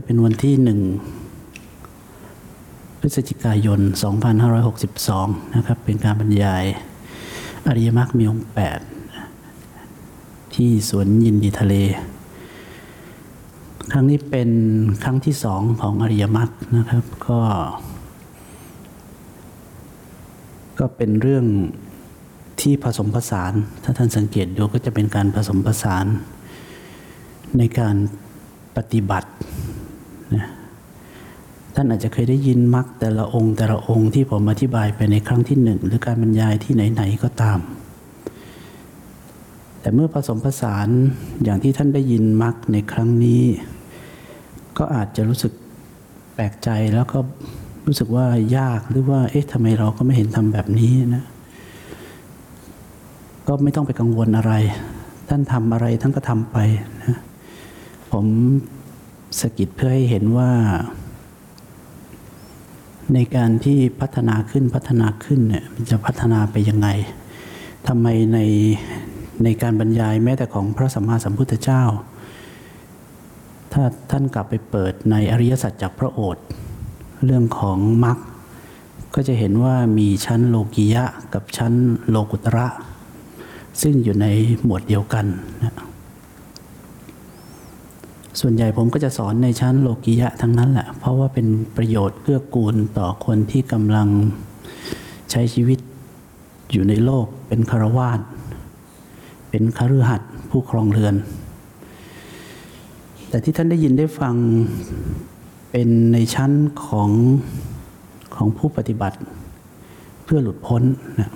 ก็เป็นวันที่หนึ่งพฤศจิกายน 2562 นะครับ เป็นการบรรยายอริยมรรคมีองค์8ที่สวนยินดีทะเล ครั้งนี้เป็นครั้งที่สองของอริยมรรคนะครับ ก็ ก็เป็นเรื่องที่ผสมผสาน ถ้าท่านสังเกตดูก็จะเป็นการผสมผสานในการปฏิบัติ นะท่านอาจจะเคยได้ยินมรรคแต่ละองค์ แต่ละองค์ที่ผมอธิบายไปในครั้งที่หนึ่งหรือการบรรยายที่ไหน ๆ ก็ตาม แต่เมื่อผสมผสานอย่างที่ท่านได้ยินมรรคในครั้งนี้ ก็อาจจะรู้สึกแปลกใจแล้วก็รู้สึกว่ายากหรือว่า เอ๊ะทำไมเราก็ไม่เห็นทำแบบนี้นะ ก็ไม่ต้องไปกังวลอะไร ท่านทำอะไรท่านก็ทำไปนะผม สกิดเพื่อให้เห็นว่า ในการที่พัฒนาขึ้นพัฒนาขึ้นเนี่ยมันจะพัฒนาไปยังไงทำไมในในการบรรยายแม้แต่ของพระสัมมาสัมพุทธเจ้า ถ้าท่านกลับไปเปิดในอริยสัจจากพระโอษฐ์เรื่องของมรรคก็จะเห็นว่ามีชั้นโลกิยะกับชั้นโลกุตระ ซึ่งอยู่ในหมวดเดียวกันนะ ส่วนใหญ่ผมก็จะสอนในชั้นโลกิยะทั้งนั้นแหละ เพราะว่าเป็นประโยชน์เกื้อกูลต่อคนที่กำลังใช้ชีวิตอยู่ในโลกเป็นคารวาสเป็นคฤหัสถ์ผู้ครองเรือน แต่ที่ท่านได้ยินได้ฟังเป็นในชั้นของของผู้ปฏิบัติเพื่อหลุดพ้นนะ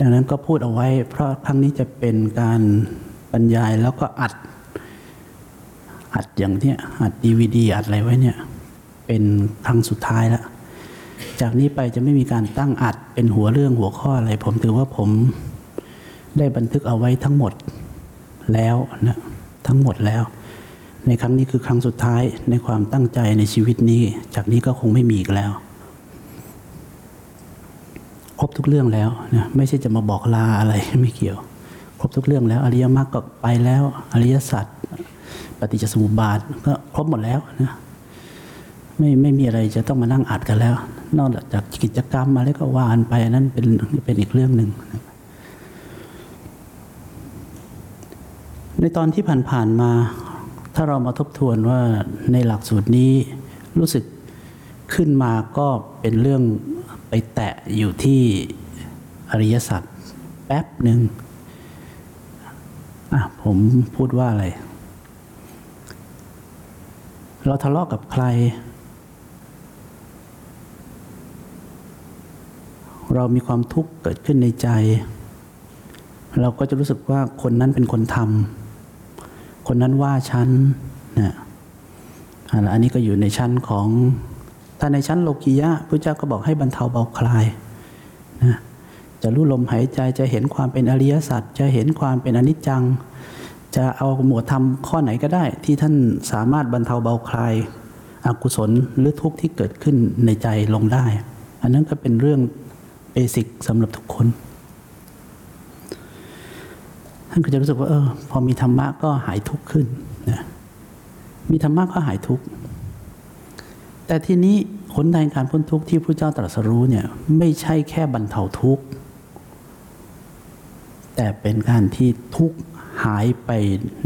ดังนั้นก็พูดเอาไว้ เพราะครั้งนี้จะเป็นการบรรยายแล้วก็อัด อัดอย่างเนี้ยอัดดีวดีอัดอะไรไว้เนี่ยเป็นครั้งสุดท้ายแล้วจากนี้ไปจะไม่มีการตั้งอัดเป็นหัวเรื่องหัวข้ออะไร ผมถือว่าผมได้บันทึกเอาไว้ทั้งหมดแล้วนะทั้งหมดแล้ว ในครั้งนี้คือครั้งสุดท้ายในความตั้งใจในชีวิตนี้ จากนี้ก็คงไม่มีอีกแล้วครบทุกเรื่องแล้วนะไม่ใช่จะมาบอกลาอะไรไม่เกี่ยว ครบทุกเรื่องแล้ว อริยมรรคก็ไปแล้ว อริยสัจ ฏิจจสมุปบาทก็ครบหมดแล้วนะไม่ไม่มีอะไรจะต้องมานั่งอัดกันแล้ว นอกจากกิจกรรมอะไรก็วานไปนั่นเป็นเป็นอีกเรื่องหนึ่งในตอนที่ผ่านๆมา ถ้าเรามาทบทวนว่าในหลักสูตรนี้รู้สึกขึ้นมาก็เป็นเรื่องไปแตะอยู่ที่อริยสัจแป๊บหนึ่งอะผมพูดว่าอะไร เราทะเลาะกับใคร เรามีความทุกข์เกิดขึ้นในใจ เราก็จะรู้สึกว่าคนนั้นเป็นคนทำคนนั้นว่าฉันนะอันนี้ก็อยู่ในชั้นของถ้าในชั้นโลกียะพระเจ้าก็บอกให้บรรเทาเบาคลายนะจะรู้ลมหายใจจะเห็นความเป็นอริยสัจจะเห็นความเป็นอนิจจัง จะเอาหมวดธรรมข้อไหนก็ได้ ที่ท่านสามารถบรรเทาเบาคลายอากุศลหรือทุกข์ที่เกิดขึ้นในใจลงได้ อันนั้นก็เป็นเรื่องเบสิกสำหรับทุกคน ท่านก็จะรู้สึกว่าเออพอมีธรรมะก็หายทุกข์ขึ้นนะมีธรรมะก็หายทุกข์แต่ทีนี้ผลในการพ้นทุกข์ที่พระเจ้าตรัสรู้เนี่ยไม่ใช่แค่บรรเทาทุกข์แต่เป็นการที่ทุกข์ หายไป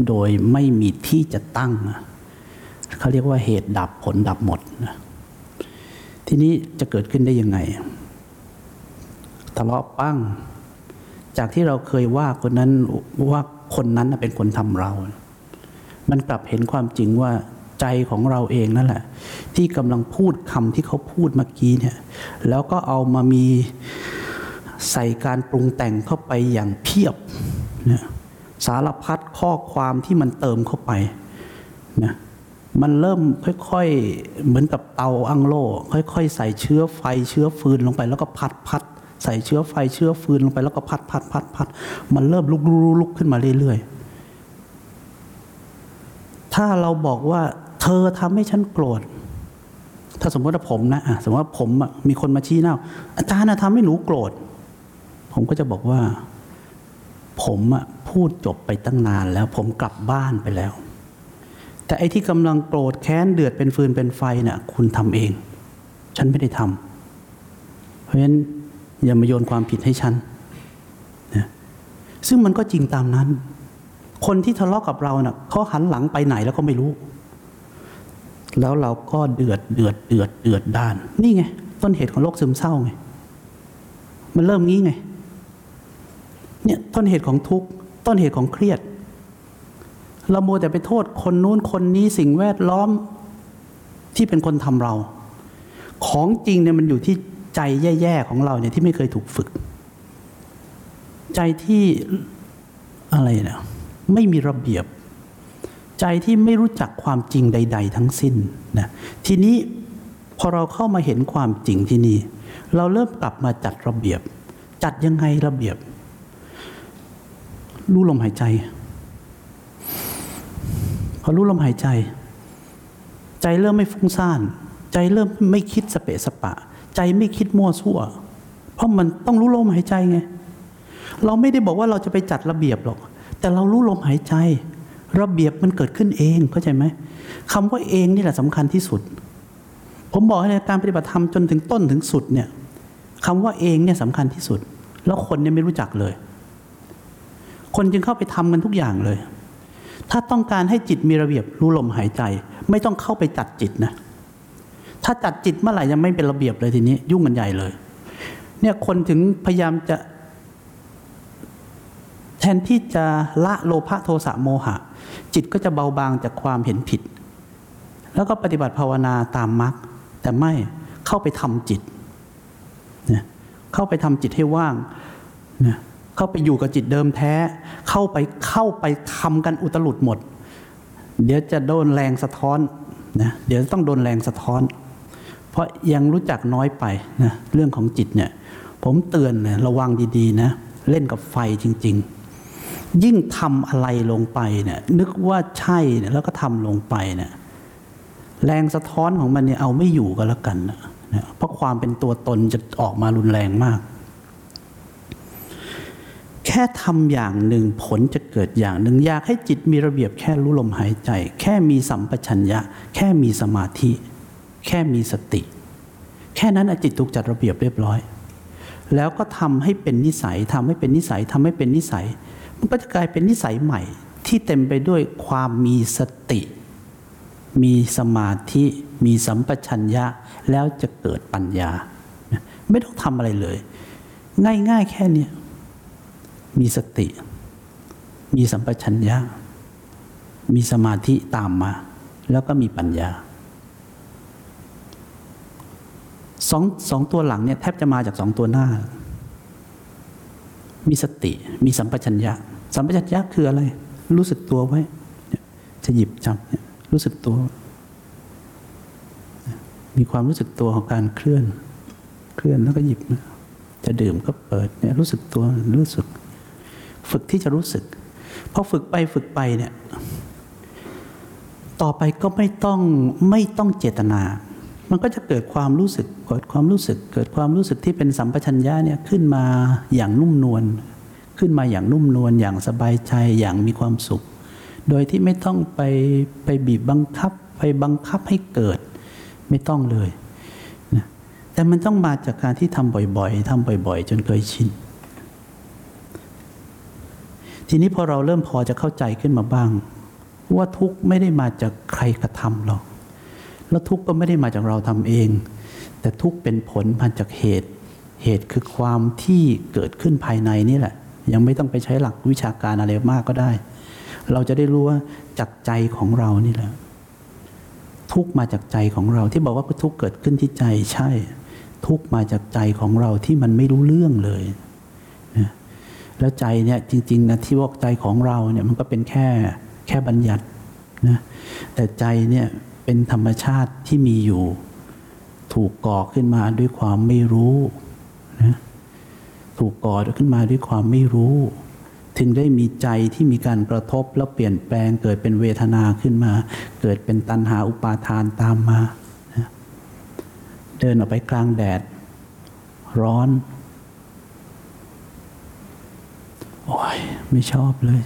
โดยไม่มีที่จะตั้ง เขาเรียกว่าเหตุดับผลดับหมด ทีนี้จะเกิดขึ้นได้ยังไง ทะเลาะปั้ง จากที่เราเคยว่าคนนั้นว่าคนนั้นเป็นคนทำเรา มันกลับเห็นความจริงว่าใจของเราเองนั่นแหละ ที่กำลังพูดคำที่เขาพูดเมื่อกี้เนี่ย แล้วก็เอามามีใส่การปรุงแต่งเข้าไปอย่างเพียบนะ สารพัดข้อความที่มันเติมเข้าไปนะมันเริ่มค่อยๆ เหมือนกับเตาอังโลค่อยๆ ใส่เชื้อไฟเชื้อฟืนลงไป แล้วก็พัดพัดใส่เชื้อไฟเชื้อฟืนลงไป แล้วก็พัดพัดพัดพัดมันเริ่มลุกลุกขึ้นมาเรื่อยๆ ถ้าเราบอกว่า เธอทำให้ฉันโกรธถ้าสมมติว่าผมนะสมมติว่าผมมีคนมาชี้หน้าอาจารย์ทำให้หนูโกรธผมก็จะบอกว่า ผมอะพูดจบไปตั้งนานแล้ว ผมกลับบ้านไปแล้ว แต่ไอ้ที่กำลังโกรธแค้นเดือดเป็นฟืนเป็นไฟเนี่ยคุณทำเอง ฉันไม่ได้ทำเพราะฉะนั้นอย่ามาโยนความผิดให้ฉันนะซึ่งมันก็จริงตามนั้น คนที่ทะเลาะกับเราเนะ่ะเขาหันหลังไปไหนแล้วก็ไม่รู้ แล้วเราก็เดือดเดือดเดือดเดือดด้าน นี่ไงต้นเหตุของโรคซึมเศร้าไงมันเริ่มงี้ไง เนี่ยต้นเหตุของทุกข์ต้นเหตุของเครียด เราโมแต่ไปโทษคนนู้นคนนี้สิ่งแวดล้อมที่เป็นคนทำเรา ของจริงเนี่ยมันอยู่ที่ใจแย่ๆของเราเนี่ยที่ไม่เคยถูกฝึก ใจที่อะไรเนี่ยไม่มีระเบียบ ใจที่ไม่รู้จักความจริงใด ๆ ทั้งสิ้นนะทีนี้พอเราเข้ามาเห็นความจริงที่นี่ เราเริ่มกลับมาจัดระเบียบ จัดยังไงระเบียบ รู้ลมหายใจ พอรู้ลมหายใจ ใจเริ่มไม่ฟุ้งซ่าน ใจเริ่มไม่คิดสเปะสปะ ใจไม่คิดมั่วซั่ว เพราะมันต้องรู้ลมหายใจไง เราไม่ได้บอกว่าเราจะไปจัดระเบียบหรอก แต่เรารู้ลมหายใจ ระเบียบมันเกิดขึ้นเองเข้าใจไหมคำว่าเองนี่แหละสำคัญที่สุด ผมบอกให้ในการปฏิบัติธรรมจนถึงต้นถึงสุดเนี่ยคำว่าเองเนี่ยสำคัญที่สุด แล้วคนเนี่ยไม่รู้จักเลย คนจึงเข้าไปทำกันทุกอย่างเลย ถ้าต้องการให้จิตมีระเบียบรู้ลมหายใจ ไม่ต้องเข้าไปจัดจิตนะ ถ้าจัดจิตเมื่อไหร่ยังไม่เป็นระเบียบเลยทีนี้ ยุ่งกันใหญ่เลย เนี่ยคนถึงพยายามจะ แทนที่จะละโลภะโทสะโมหะ จิตก็จะเบาบางจากความเห็นผิด แล้วก็ปฏิบัติภาวนาตามมรรคแต่ไม่เข้าไปทำจิต เข้าไปทำจิตให้ว่างนะ เข้าไปอยู่กับจิตเดิมแท้ เข้าไปเข้าไปทำกันอุตลุดหมด เดี๋ยวจะโดนแรงสะท้อนนะเดี๋ยวต้องโดนแรงสะท้อน เพราะยังรู้จักน้อยไปนะเรื่องของจิตเนี่ย ผมเตือนนะระวังดีๆนะเล่นกับไฟจริง ๆ ยิ่งทำอะไรลงไปเนี่ยนึกว่าใช่เนี่ยแล้วก็ทำลงไปเนี่ยแรงสะท้อนของมันเนี่ยเอาไม่อยู่ก็แล้วกันนะเพราะความเป็นตัวตนจะออกมารุนแรงมาก แค่ทำอย่างหนึ่งผลจะเกิดอย่างหนึ่งอยากให้จิตมีระเบียบแค่รู้ลมหายใจ แค่มีสัมปชัญญะ แค่มีสมาธิ แค่มีสติ แค่นั้นอจิตถูกจัดระเบียบเรียบร้อย แล้วก็ทำให้เป็นนิสัยทำให้เป็นนิสัยทำให้เป็นนิสัย มันก็จะกลายเป็นนิสัยใหม่ ที่เต็มไปด้วยความมีสติ มีสมาธิมีสัมปชัญญะแล้วจะเกิดปัญญา ไม่ต้องทำอะไรเลย ง่ายๆแค่นี้ มีสติ มีสัมปชัญญะ มีสมาธิตามมา แล้วก็มีปัญญาสองสองตัวหลังเนี่ยแทบจะมาจากสองตัวหน้า มีสติ มีสัมปชัญญะ สัมปชัญญะคืออะไร รู้สึกตัวไว้ จะหยิบจับรู้สึกตัว มีความรู้สึกตัวของการเคลื่อน เคลื่อนแล้วก็หยิบ จะดื่มก็เปิดเนี่ยรู้สึกตัวรู้สึก ฝึกที่จะรู้สึกพอฝึกไปฝึกไปเนี่ยต่อไปก็ไม่ต้องไม่ต้องเจตนา มันก็จะเกิดความรู้สึกเกิดความรู้สึก เกิดความรู้สึกที่เป็นสัมปชัญญะเนี่ยขึ้นมาอย่างนุ่มนวลขึ้นมาอย่างนุ่มนวลอย่างสบายใจอย่างมีความสุข โดยที่ไม่ต้องไปไปบีบบังคับ ไปบังคับให้เกิดไม่ต้องเลยนะแต่มันต้องมาจากการที่ทำบ่อยๆทำบ่อย ๆ จนเคยชิน ทีนี้พอเราเริ่มพอจะเข้าใจขึ้นมาบ้าง ว่าทุกข์ไม่ได้มาจากใครกระทำหรอก แล้วทุกข์ก็ไม่ได้มาจากเราทำเอง แต่ทุกข์เป็นผลมาจากเหตุ เหตุคือความที่เกิดขึ้นภายในนี่แหละ ยังไม่ต้องไปใช้หลักวิชาการอะไรมากก็ได้ เราจะได้รู้ว่าจากใจของเรานี่แหละ ทุกข์มาจากใจของเราที่บอกว่าทุกข์เกิดขึ้นที่ใจใช่ ทุกข์มาจากใจของเราที่มันไม่รู้เรื่องเลย แล้วใจเนี่ยจริงๆนะที่ว่าใจของเราเนี่ยมันก็เป็นแค่แค่บัญญัตินะแต่ใจเนี่ยเป็นธรรมชาติที่มีอยู่ ถูกก่อขึ้นมาด้วยความไม่รู้นะถูกก่อขึ้นมาด้วยความไม่รู้ ถึงได้มีใจที่มีการกระทบแล้วเปลี่ยนแปลงเกิดเป็นเวทนาขึ้นมา เกิดเป็นตัณหาอุปาทานตามมานะเดินออกไปกลางแดด ร้อน โอ้ยไม่ชอบเลย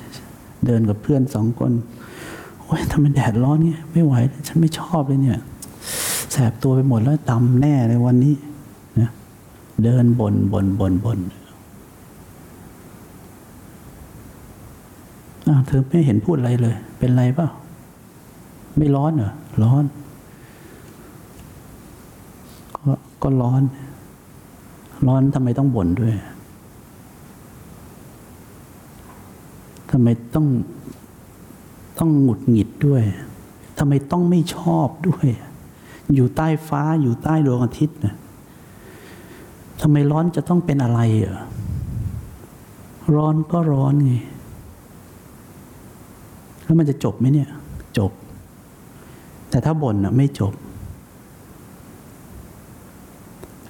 เดินกับเพื่อนสองคนโอ้ยทำไมแดดร้อนเงี้ยไม่ไหว ฉันไม่ชอบเลยเนี่ย แสบตัวไปหมดแล้วดำแน่เลยวันนี้นะเดินบนบนบนบนอ้าวเธอไม่เห็นพูดอะไรเลย เป็นไรเปล่าไม่ร้อนเหรอร้อน ก็ก็ร้อน ร้อนทำไมต้องบ่นด้วย ทำไมต้องต้องหงุดหงิดด้วยทำไมต้องไม่ชอบด้วย อยู่ใต้ฟ้าอยู่ใต้ดวงอาทิตย์นะทำไมร้อนจะต้องเป็นอะไรอะร้อนก็ร้อนไง แล้วมันจะจบไหมเนี่ย จบ แต่ถ้าบ่นอะไม่จบ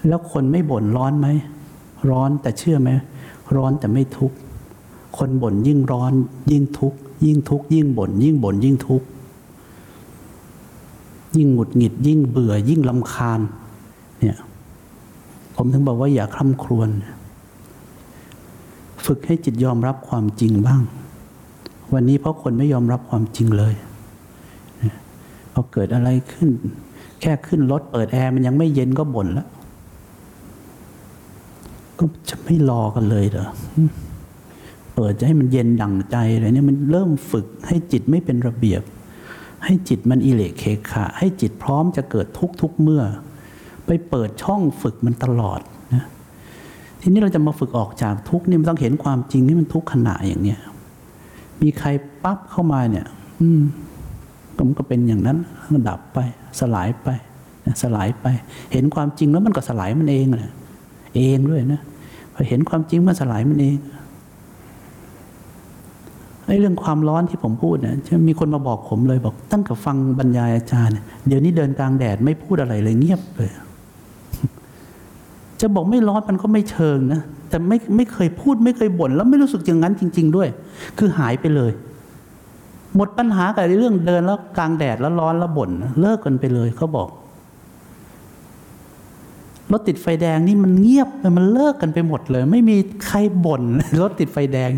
แล้วคนไม่บ่นร้อนไหม ร้อนแต่เชื่อไหม ร้อนแต่ไม่ทุกข์ คนบ่นยิ่งร้อน ยิ่งทุกข์ยิ่งทุกข์ยิ่งบ่นยิ่งบ่นยิ่งทุกข์ยิ่งหงุดหงิด ยิ่งเบื่อ ยิ่งลำคาญ เนี่ย ผมถึงบอกว่าอย่าคร่ำครวญฝึกให้จิตยอมรับความจริงบ้าง วันนี้เพราะคนไม่ยอมรับความจริงเลยพอเกิดอะไรขึ้น แค่ขึ้นรถเปิดแอร์มันยังไม่เย็นก็บ่นแล้ว ก็จะไม่รอกันเลยเหรอ เปิดจะให้มันเย็นดั่งใจเลยเนี่ยมันเริ่มฝึกให้จิตไม่เป็นระเบียบ ให้จิตมันอิเลกเคขะ ให้จิตพร้อมจะเกิดทุกทุกเมื่อ ไปเปิดช่องฝึกมันตลอดนะทีนี้เราจะมาฝึกออกจากทุกนี่มันต้องเห็นความจริงนี่มันทุกขณะอย่างเนี้ยมีใครปั๊บเข้ามาเนี่ย อืมมันก็เป็นอย่างนั้นดับไป สลายไปสลายไป เห็นความจริงแล้วมันก็สลายมันเองนะเองด้วยนะพอเห็นความจริงมันสลายมันเอง ไอ้เรื่องความร้อนที่ผมพูดเนี่ยจะมีคนมาบอกผมเลยบอก ตั้งแต่ฟังบรรยายอาจารย์ เดี๋ยวนี้เดินกลางแดดไม่พูดอะไรเลยเงียบเลย จะบอกไม่ร้อนมันก็ไม่เชิงนะ แต่ไม่ไม่เคยพูดไม่เคยบ่นแล้วไม่รู้สึกอย่างนั้นจริง ๆ ด้วย คือหายไปเลย หมดปัญหากับเรื่องเดินแล้วกลางแดดแล้วร้อนแล้วบ่นเลิกกันไปเลยเขาบอกรถติดไฟแดงนี่มันเงียบมันเลิกกันไปหมดเลย ไม่มีใครบ่นรถติดไฟแดง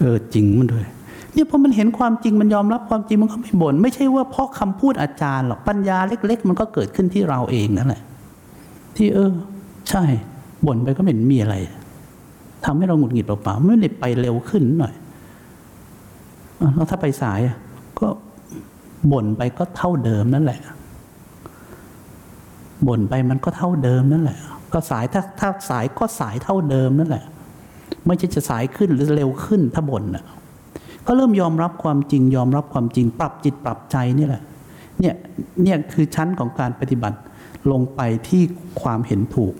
เออจริงมันด้วย เนี่ยพอมันเห็นความจริงมันยอมรับความจริงมันก็ไม่บ่นไม่ใช่ว่าเพราะคำพูดอาจารย์หรอกปัญญาเล็ก ๆ มันก็เกิดขึ้นที่เราเองนั่นแหละ ที่เออ ใช่บ่นไปก็ไม่เห็นมีอะไรทำให้เราหงุดหงิดเปล่าๆไม่ได้ไปเร็วขึ้นหน่อยแล้วถ้าไปสายก็บ่นไปก็เท่าเดิมนั่นแหละบ่นไปมันก็เท่าเดิมนั่นแหละ ก็สายถ้าถ้าสายก็สายเท่าเดิมนั่นแหละ ไม่ใช่จะสายขึ้นหรือเร็วขึ้นถ้าบ่นอะ ก็เริ่มยอมรับความจริง ยอมรับความจริง ปรับจิตปรับใจนี่แหละ เนี่ยเนี่ยคือชั้นของการปฏิบัติลงไปที่ความเห็นถูก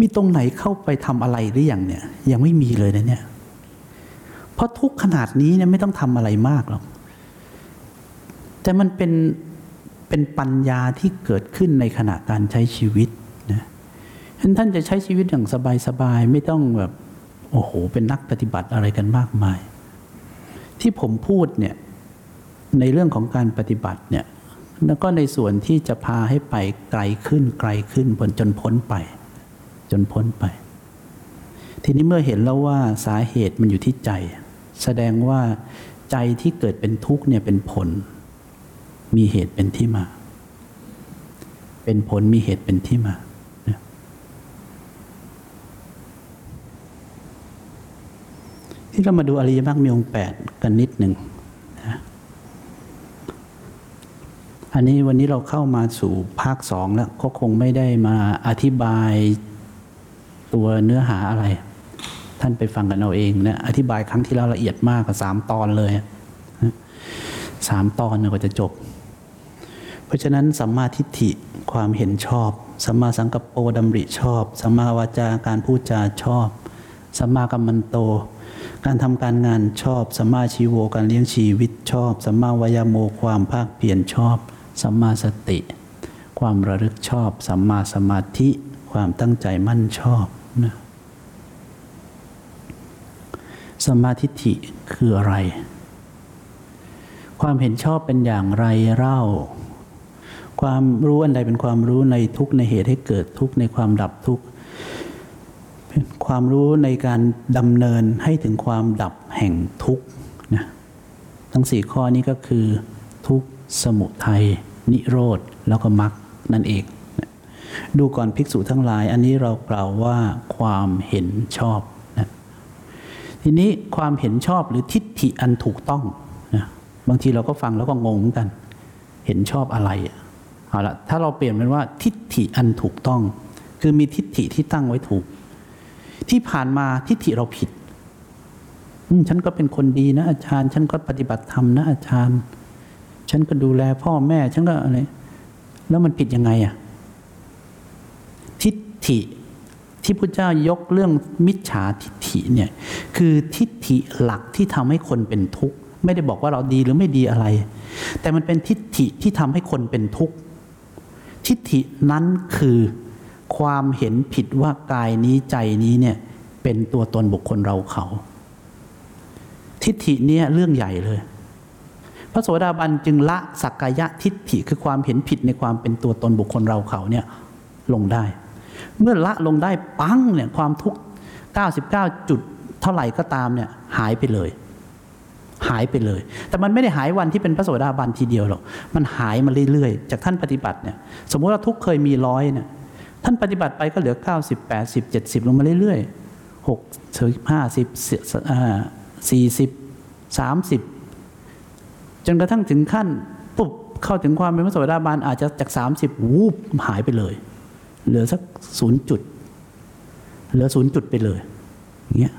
มีตรงไหนเข้าไปทำอะไรหรือยังเนี่ย ยังไม่มีเลยนะเนี่ย เพราะทุกขนาดนี้เนี่ยไม่ต้องทำอะไรมากหรอก แต่มันเป็นเป็นปัญญาที่เกิดขึ้นในขณะการใช้ชีวิตนะท่านจะใช้ชีวิตอย่างสบายๆไม่ต้องแบบ โอ้โห เป็นนักปฏิบัติอะไรกันมากมาย ที่ผมพูดเนี่ยในเรื่องของการปฏิบัติเนี่ยแล้วก็ในส่วนที่จะพาให้ไปไกลขึ้นไกลขึ้นบนจนพ้นไป จนพ้นไป ทีนี้เมื่อเห็นแล้วว่าสาเหตุมันอยู่ที่ใจ แสดงว่าใจที่เกิดเป็นทุกข์เนี่ยเป็นผล มีเหตุเป็นที่มา เป็นผลมีเหตุเป็นที่มา ที่เรามาดูอริยมรรคมีองค์แปดกันนิดหนึ่งนะอันนี้วันนี้เราเข้ามาสู่ภาคสองแล้ว ก็คงไม่ได้มาอธิบายตัวเนื้อหาอะไร ท่านไปฟังกันเอาเองนะ อธิบายครั้งที่แล้วละเอียดมากกว่าสามตอนเลยสามตอนกว่าจะจบ เพราะฉะนั้นสัมมาทิฏฐิความเห็นชอบสัมมาสังกัปโปดำริชอบสัมมาวาจาการพูดจาชอบสัมมากัมมันโต การทำการงานชอบสัมมาชีโวการเลี้ยงชีวิตชอบสัมมาวายโมความภาคเปลี่ยนชอบสัมมาสติ ความระลึกชอบสัมมาสมาธิ ความตั้งใจมั่นชอบนะสัมมาทิฏฐิคืออะไร ความเห็นชอบเป็นอย่างไรเล่า ความรู้อันใดเป็นความรู้ในทุกในเหตุให้เกิดทุกในความดับทุก ความรู้ในการดำเนินให้ถึงความดับแห่งทุกนะทั้งสี่ข้อนี้ก็คือ ทุกข์สมุทัยนิโรธแล้วก็มรรคนั่นเอง ดูก่อนภิกษุทั้งหลาย อันนี้เรากล่าวว่าความเห็นชอบนะทีนี้ความเห็นชอบหรือทิฏฐิอันถูกต้องนะบางทีเราก็ฟังแล้วก็งงเหมือนกัน เห็นชอบอะไรอะเอาละถ้าเราเปลี่ยนเป็นว่าทิฏฐิอันถูกต้อง คือมีทิฏฐิที่ตั้งไว้ถูก ที่ผ่านมาทิฏฐิเราผิดฉันก็เป็นคนดีนะอาจารย์ ฉันก็ปฏิบัติธรรมนะอาจารย์ ฉันก็ดูแลพ่อแม่ ฉันก็อะไร แล้วมันผิดยังไงอะทิฏฐิที่พระเจ้ายกเรื่องมิจฉาทิฏฐิเนี่ย คือทิฏฐิหลักที่ทำให้คนเป็นทุกข์ ไม่ได้บอกว่าเราดีหรือไม่ดีอะไร แต่มันเป็นทิฏฐิที่ทำให้คนเป็นทุกข์ ทิฏฐินั้นคือ ความเห็นผิดว่ากายนี้ใจนี้เนี่ยเป็นตัวตนบุคคลเราเขา ทิฏฐิเนี้ยเรื่องใหญ่เลย พระโสดาบันจึงละสักกายะทิฏฐิคือความเห็นผิดในความเป็นตัวตนบุคคลเราเขาเนี่ยลงได้ เมื่อละลงได้ปังเนี่ยความทุกข์99จุดเท่าไหร่ก็ตามเนี่ยหายไปเลย หายไปเลย แต่มันไม่ได้หายวันที่เป็นพระโสดาบันทีเดียวหรอกมันหายมาเรื่อยๆ จากท่านปฏิบัติเนี่ยสมมติว่าทุกข์เคยมีร้อยเนี่ย ท่านปฏิบัติไปก็เหลือ 90 80 70 ลงมาเรื่อยๆ6 50อ่า40 30 จนกระทั่งถึงขั้นปุ๊บเข้าถึงความเป็นพระโสดาบันอาจจะจาก 30 วูบหายไปเลย เหลือสักศูนย์จุด เหลือศูนย์จุดไปเลยอย่างเงี้ย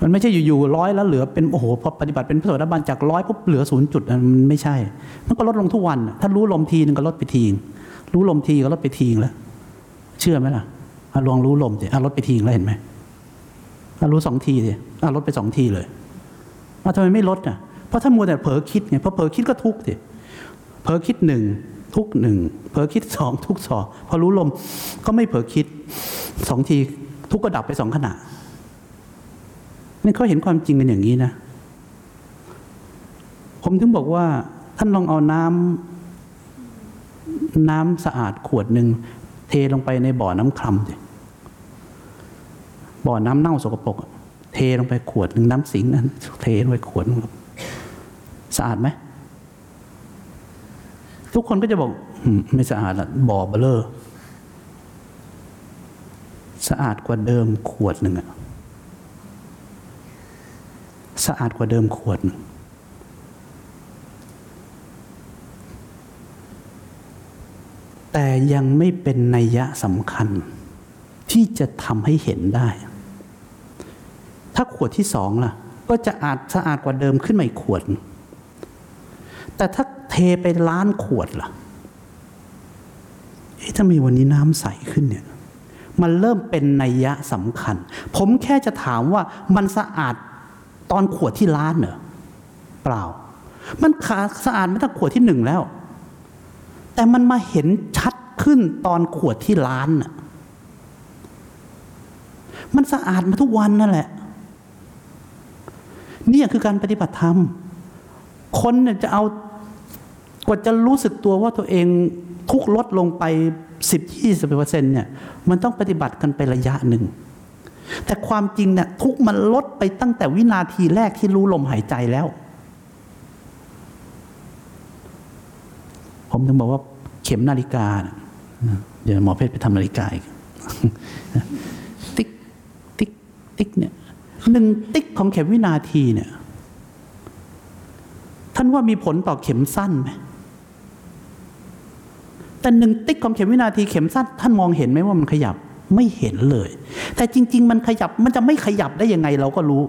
มันไม่ใช่อยู่ๆร้อยแล้วเหลือเป็นโอ้โหพอปฏิบัติเป็นพระโสดาบันจากร้อยปุ๊บเหลือศูนย์จุดมันไม่ใช่ มันก็ลดลงทุกวัน ถ้ารู้ลมทีนึงก็ลดไปทีงรู้ลมทีก็ลดไปทีงแล้ว เชื่อไหมล่ะอลองรู้ลมสิอะลดไปทีนึงแล้วเห็นไหมอรู้สองทีสิอะลดไปสองทีเลยอะทำไมไม่ลดอะเพราะถ้ามัวแต่เผลอคิดไงพอเผลอคิดก็ทุกข์สิเผลอคิดหนึ่งทุกหนึ่งเผลอคิดสองทุกสองพอรู้ลมก็ไม่เผลอคิดสองทีทุกก็ดับไปสองขณะนี่เขาเห็นความจริงกันอย่างนี้นะ ผมถึงบอกว่า ท่านลองเอาน้ำน้ำสะอาดขวดหนึ่ง เทลงไปในบ่อน้ำคลำสิบ่อน้ำเน่าสกปรกเทลงไปขวดหนึ่งน้ำสิงนั้นเทลงไปขวดนึงสะอาดไหมทุกคนก็จะบอกไม่สะอาดละบ่อเบลอสะอาดกว่าเดิมขวดหนึ่งอะสะอาดกว่าเดิมขวดหนึ่ง แต่ยังไม่เป็นนัยยะสำคัญ ที่จะทำให้เห็นได้ ถ้าขวดที่สองล่ะ ก็จะอาจสะอาดกว่าเดิมขึ้นมาอีกขวด แต่ถ้าเทไปล้านขวดล่ะเอ๊ะทำไมวันนี้น้ำใสขึ้นเนี่ยมันเริ่มเป็นนัยยะสำคัญ ผมแค่จะถามว่ามันสะอาดตอนขวดที่ล้านเหรอเปล่า มันขาสะอาดไม่ตั้งขวดที่หนึ่งแล้ว แต่มันมาเห็นชัดขึ้นตอนขวดที่ล้านน่ะมันสะอาดมาทุกวันนั่นแหละนี่คือการปฏิบัติธรรม คนเนี่ยจะเอากว่าจะรู้สึกตัวว่าตัวเองทุกลดลงไปสิบยี่สิบเปอร์เซ็นต์เนี่ย มันต้องปฏิบัติกันไประยะหนึ่ง แต่ความจริงเนี่ยทุกมันลดไปตั้งแต่วินาทีแรกที่รู้ลมหายใจแล้ว ผม ถึงบอกว่าเข็มนาฬิกา เดี๋ยวหมอเพชรไปทำนาฬิกาอีกติ๊กติ๊กติ๊กเนี่ยหนึ่งติ๊กของเข็มวินาทีเนี่ย ท่านว่ามีผลต่อเข็มสั้นไหมแต่หนึ่งติ๊กของเข็มวินาทีเข็มสั้นท่านมองเห็นไหมว่ามันขยับไม่เห็นเลย แต่จริง ๆ มันขยับมันจะไม่ขยับได้ยังไงเราก็รู้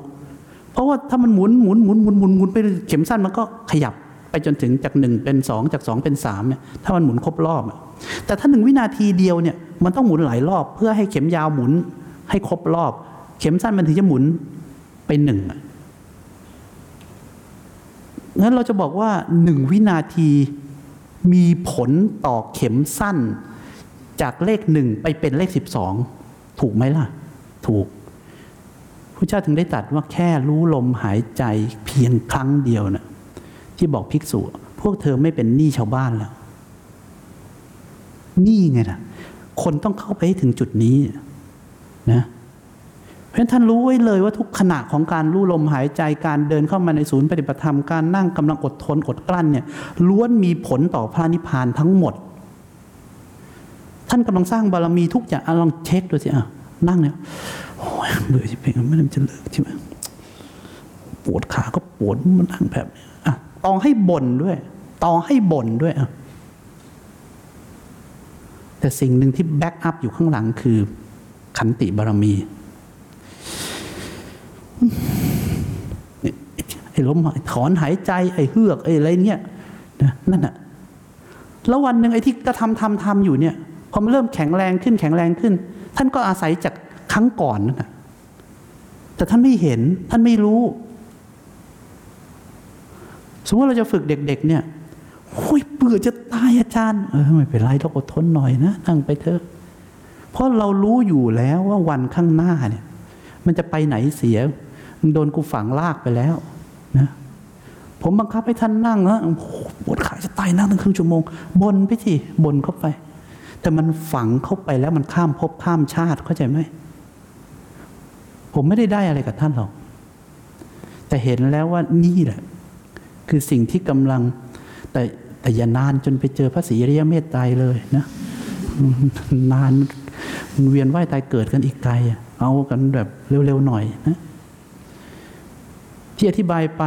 เพราะว่าถ้ามันหมุนหมุนหมุนหมุนหมุนหมุนไปเข็มสั้นมันก็ขยับ ไปจนถึงจากหนึ่งเป็นสองจากสองเป็นสามเนี่ยถ้ามันหมุนครบรอบอะแต่ถ้าหนึ่งวินาทีเดียวเนี่ยมันต้องหมุนหลายรอบ เพื่อให้เข็มยาวหมุนให้ครบรอบ เข็มสั้นมันถึงจะหมุนไปหนึ่งงั้นเราจะบอกว่าหนึ่งวินาทีมีผลต่อเข็มสั้น จากเลขหนึ่งไปเป็นเลขสิบสองถูกไหมล่ะ ถูกพระเจ้าถึงได้ตรัสว่าแค่รู้ลมหายใจเพียงครั้งเดียวนะ ที่บอกภิกษุ พวกเธอไม่เป็นหนี้ชาวบ้านแล้วหนี่ไงนะคนต้องเข้าไปให้ถึงจุดนี้นะเพราะฉะนั้นท่านรู้ไว้เลยว่าทุกขณะของการรู้ลมหายใจการเดินเข้ามาในศูนย์ปฏิบัติธรรมการนั่งกำลังอดทนอดกลั้นเนี่ยล้วนมีผลต่อพระนิพพานทั้งหมด ท่านกำลังสร้างบารมีทุกอย่างอลองเช็คดูสิอะนั่งเนี่ยโอ้ยเบื่อจิเป็นไม่ได้จะเลิกใช่ไหมปวดขาก็ปวดมันนั่งแบบนี้อะ ตองให้บ่นด้วยตองให้บ่นด้วย แต่สิ่งหนึ่งที่แบ็กอัพอยู่ข้างหลังคือ ขันติบารมีไอ้ลมถอนหายใจ ไอ้เฮือก ไอ้อะไรเนี่ยนะนั่นน่ะแล้ววันหนึ่งไอ้ที่กระทำทำทำอยู่เนี่ยพอมันเริ่มแข็งแรงขึ้นแข็งแรงขึ้น ท่านก็อาศัยจากครั้งก่อนนั่นแหะแต่ท่านไม่เห็นท่านไม่รู้ สมมติเราจะฝึกเด็ก ๆ เนี่ยโอ้ยเบื่อจะตายอาจารย์ เออไม่เป็นไรเราอดทนหน่อยนะนั่งไปเถอะ เพราะเรารู้อยู่แล้วว่าวันข้างหน้าเนี่ย มันจะไปไหนเสียมึงโดนกูฝังลากไปแล้วนะผมบังคับให้ท่านนั่งนะปวดขาจะตายนั่งตั้งครึ่งชั่วโมงบนไปสิบนเข้าไป แต่มันฝังเข้าไปแล้วมันข้ามภพข้ามชาติเข้าใจไหมผมไม่ได้ได้อะไรกับท่านหรอกแต่เห็นแล้วว่านี่แหละ คือสิ่งที่กำลัง แต่แต่อย่านานจนไปเจอพระศรีอริยเมตไตรเลยนะนานเวียนว่ายตายเกิดกันอีกไกลเอากันแบบเร็วๆหน่อยนะที่อธิบายไป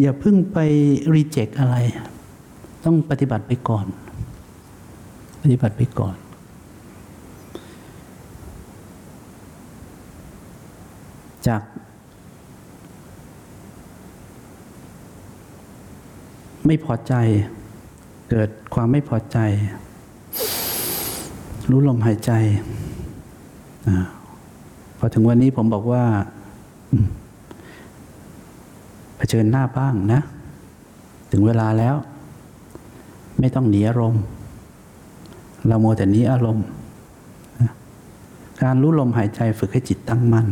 อย่าเพิ่งไปรีเจ็คอะไร ต้องปฏิบัติไปก่อน ปฏิบัติไปก่อนจาก ไม่พอใจ เกิดความไม่พอใจ รู้ลมหายใจอพอถึงวันนี้ผมบอกว่าเผชิญหน้าบ้างนะ ถึงเวลาแล้ว ไม่ต้องหนีอารมณ์ เราโมแต่นี้อารมณ์ การรู้ลมหายใจฝึกให้จิตตั้งมั่น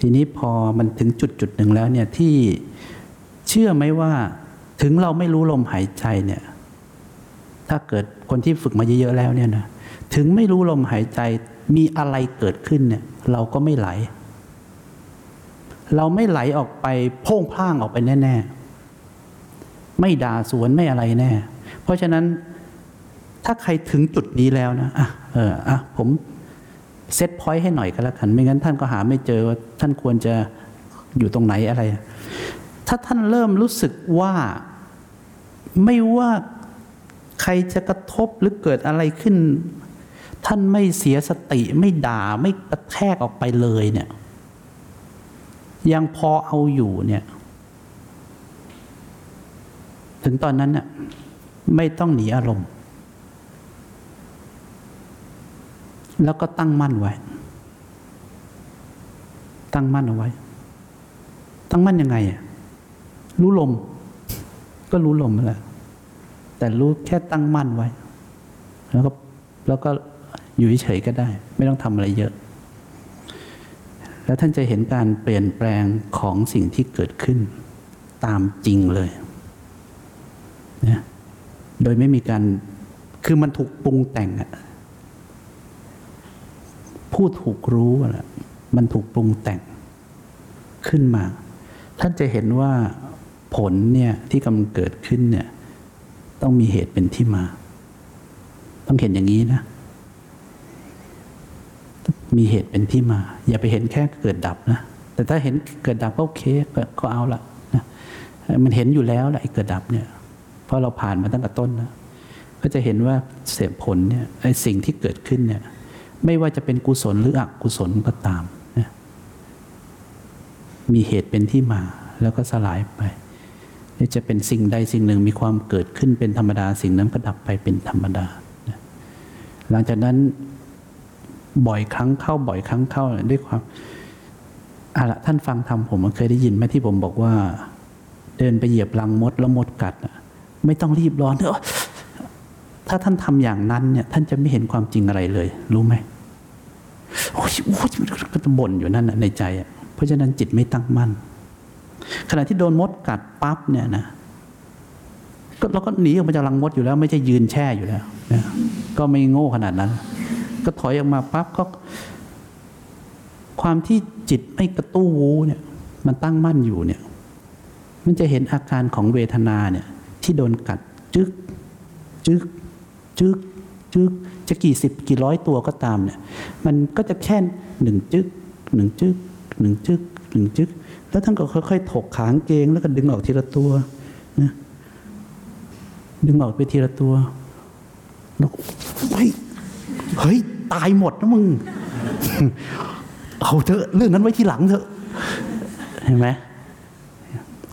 ทีนี้พอมันถึงจุดจุดหนึ่งแล้วเนี่ยที่เชื่อไหมว่า ถึงเราไม่รู้ลมหายใจเนี่ย ถ้าเกิดคนที่ฝึกมาเยอะๆแล้วเนี่ยนะถึงไม่รู้ลมหายใจมีอะไรเกิดขึ้นเนี่ย เราก็ไม่ไหล เราไม่ไหลออกไปพ่งพ่างออกไปแน่ๆ ไม่ด่าสวนไม่อะไรแน่ เพราะฉะนั้นถ้าใครถึงจุดนี้แล้วนะอะเอออะผมเซตพอยต์ให้หน่อยก็แล้วกัน ไม่งั้นท่านก็หาไม่เจอว่าท่านควรจะอยู่ตรงไหนอะไร ถ้าท่านเริ่มรู้สึกว่า ไม่ว่าใครจะกระทบหรือเกิดอะไรขึ้น ท่านไม่เสียสติไม่ด่าไม่กระแทกออกไปเลยเนี่ย ยังพอเอาอยู่เนี่ย ถึงตอนนั้นเนี่ยไม่ต้องหนีอารมณ์ แล้วก็ตั้งมั่นไว้ ตั้งมั่นเอาไว้ ตั้งมั่นยังไงอะรู้ลม ก็รู้ลมแหละแต่รู้แค่ตั้งมั่นไว้ แล้วก็แล้วก็อยู่เฉยๆก็ได้ ไม่ต้องทำอะไรเยอะ แล้วท่านจะเห็นการเปลี่ยนแปลงของสิ่งที่เกิดขึ้น ตามจริงเลยนะโดยไม่มีการ คือมันถูกปรุงแต่งอะผู้ถูกรู้อะมันถูกปรุงแต่งขึ้นมา ท่านจะเห็นว่า ผลเนี่ยที่กำลังเกิดขึ้นเนี่ยต้องมีเหตุเป็นที่มา ต้องเห็นอย่างนี้นะ มีเหตุเป็นที่มา อย่าไปเห็นแค่เกิดดับนะ แต่ถ้าเห็นเกิดดับก็โอเคก็เอาละนะมันเห็นอยู่แล้วแหละไอ้เกิดดับเนี่ย เพราะเราผ่านมาตั้งแต่ต้นนะก็จะเห็นว่าเสียผลเนี่ยไอ้สิ่งที่เกิดขึ้นเนี่ย ไม่ว่าจะเป็นกุศลหรืออกุศลก็ตามนะมีเหตุเป็นที่มาแล้วก็สลายไป จะเป็นสิ่งใดสิ่งหนึ่งมีความเกิดขึ้นเป็นธรรมดา สิ่งนั้นก็ดับไปเป็นธรรมดา หลังจากนั้นบ่อยครั้งเข้าบ่อยครั้งเข้าด้วยความอะละท่านฟังธรรมผมเคยได้ยินไหมที่ผมบอกว่า เดินไปเหยียบรังมดแล้วมดกัดไม่ต้องรีบร้อนเถอะถ้าท่านทำอย่างนั้นเนี่ย ท่านจะไม่เห็นความจริงอะไรเลย รู้ไหมโอ้ยโอ้ยก็จะบ่นอยู่นั่นในใจอะเพราะฉะนั้นจิตไม่ตั้งมั่น ขณะที่โดนมดกัดปั๊บเนี่ยนะก็เราก็หนีออกมาจากรังมดอยู่แล้ว ไม่ใช่ยืนแช่อยู่แล้วนะก็ไม่โง่ขนาดนั้น ก็ถอยออกมาปั๊บก็ ความที่จิตไม่กระตู้วูเนี่ย มันตั้งมั่นอยู่เนี่ย มันจะเห็นอาการของเวทนาเนี่ย ที่โดนกัดจึกจึกจึกจึกจะกี่สิบกี่ร้อยตัวก็ตามเนี่ย มันก็จะแค่หนึ่งจึกหนึ่งจึกหนึ่งจึกหนึ่งจึก แล้วท่านก็ค่อยๆถกขางเกง แล้วก็ดึงออกทีละตัวนะดึงออกไปทีละตัวแล้วเฮ้ยเฮ้ยตายหมดนะมึง เอาเถอะเรื่องนั้นไว้ทีหลังเถอะ เห็นไหม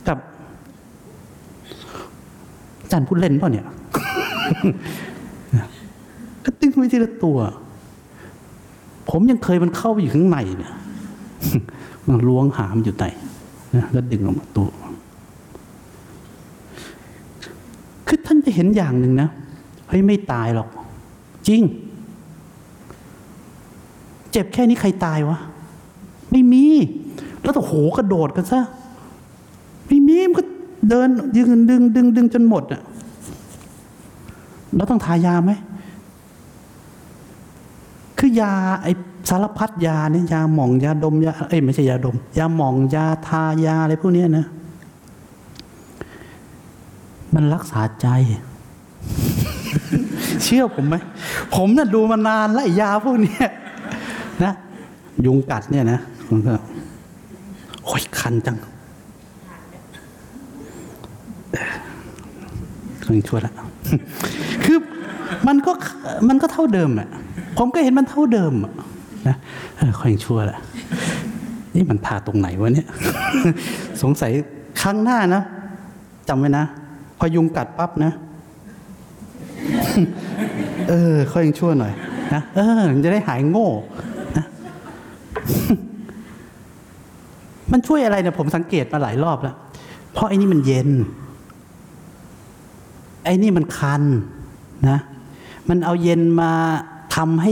กับอาจารย์พูดเล่นเปล่าเนี่ยก็ตึงไว้ทีละตัว ผมยังเคยมันเข้าไปอยู่ข้างในเนี่ยมันล้วงหามนอยู่ไหน นะแล้วดึงออกมาตัวคือท่านจะเห็นอย่างหนึ่งนะเฮ้ยไม่ตายหรอก จริง เจ็บแค่นี้ใครตายวะ ไม่มี แล้วโอ้โหกระโดดกันซะไม่มีมันก็เดินยืนดึงดึงดึงจนหมดอะแล้วต้องทายาไหมคือยาไอ สารพัดยาเนี่ยยาหม่องยาดมยาเอ้ยไม่ใช่ยาดม ยาหม่องยาทายาอะไรพวกนี้นะ มันรักษาใจ เชื่อผมไหมผมน่ะดูมานานแล้วยาพวกนี้นะยุงกัดเนี่ยนะผมก็โอ้ยคันจังเคยชั่วแล้วคือมันก็มันก็เท่าเดิมอะผมก็เห็นมันเท่าเดิมอะ นะเออค่อยชั่วแหละนี่มันทาตรงไหนวะเนี่ย สงสัยครั้งหน้านะจำไว้นะ พอยุงกัดปั๊บนะ เออค่อยยังชั่วหน่อยนะเออมันจะได้หายโง่นะมันช่วยอะไรเนี่ยผมสังเกตมาหลายรอบแล้ว เพราะไอ้นี่มันเย็น ไอ้นี่มันคันนะ มันเอาเย็นมาทำให้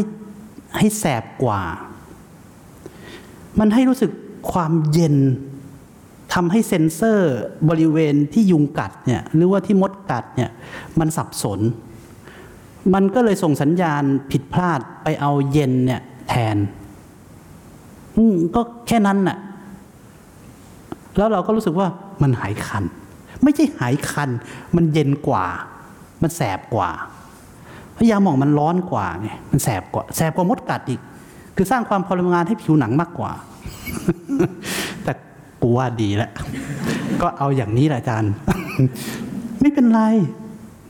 ให้แสบกว่า มันให้รู้สึกความเย็นทำให้เซ็นเซอร์บริเวณที่ยุงกัดเนี่ยหรือว่าที่มดกัดเนี่ยมันสับสน มันก็เลยส่งสัญญาณผิดพลาดไปเอาเย็นเนี่ยแทนอืก็แค่นั้นน่ะ แล้วเราก็รู้สึกว่ามันหายคัน ไม่ใช่หายคัน มันเย็นกว่า มันแสบกว่า ยาหมองมันร้อนกว่าไงมันแสบกว่าแสบกว่ามดกัดอีก คือสร้างความทรมานให้ผิวหนังมากกว่า แต่กูว่าดีแล้วก็เอาอย่างนี้แหละอาจารย์ ไม่เป็นไร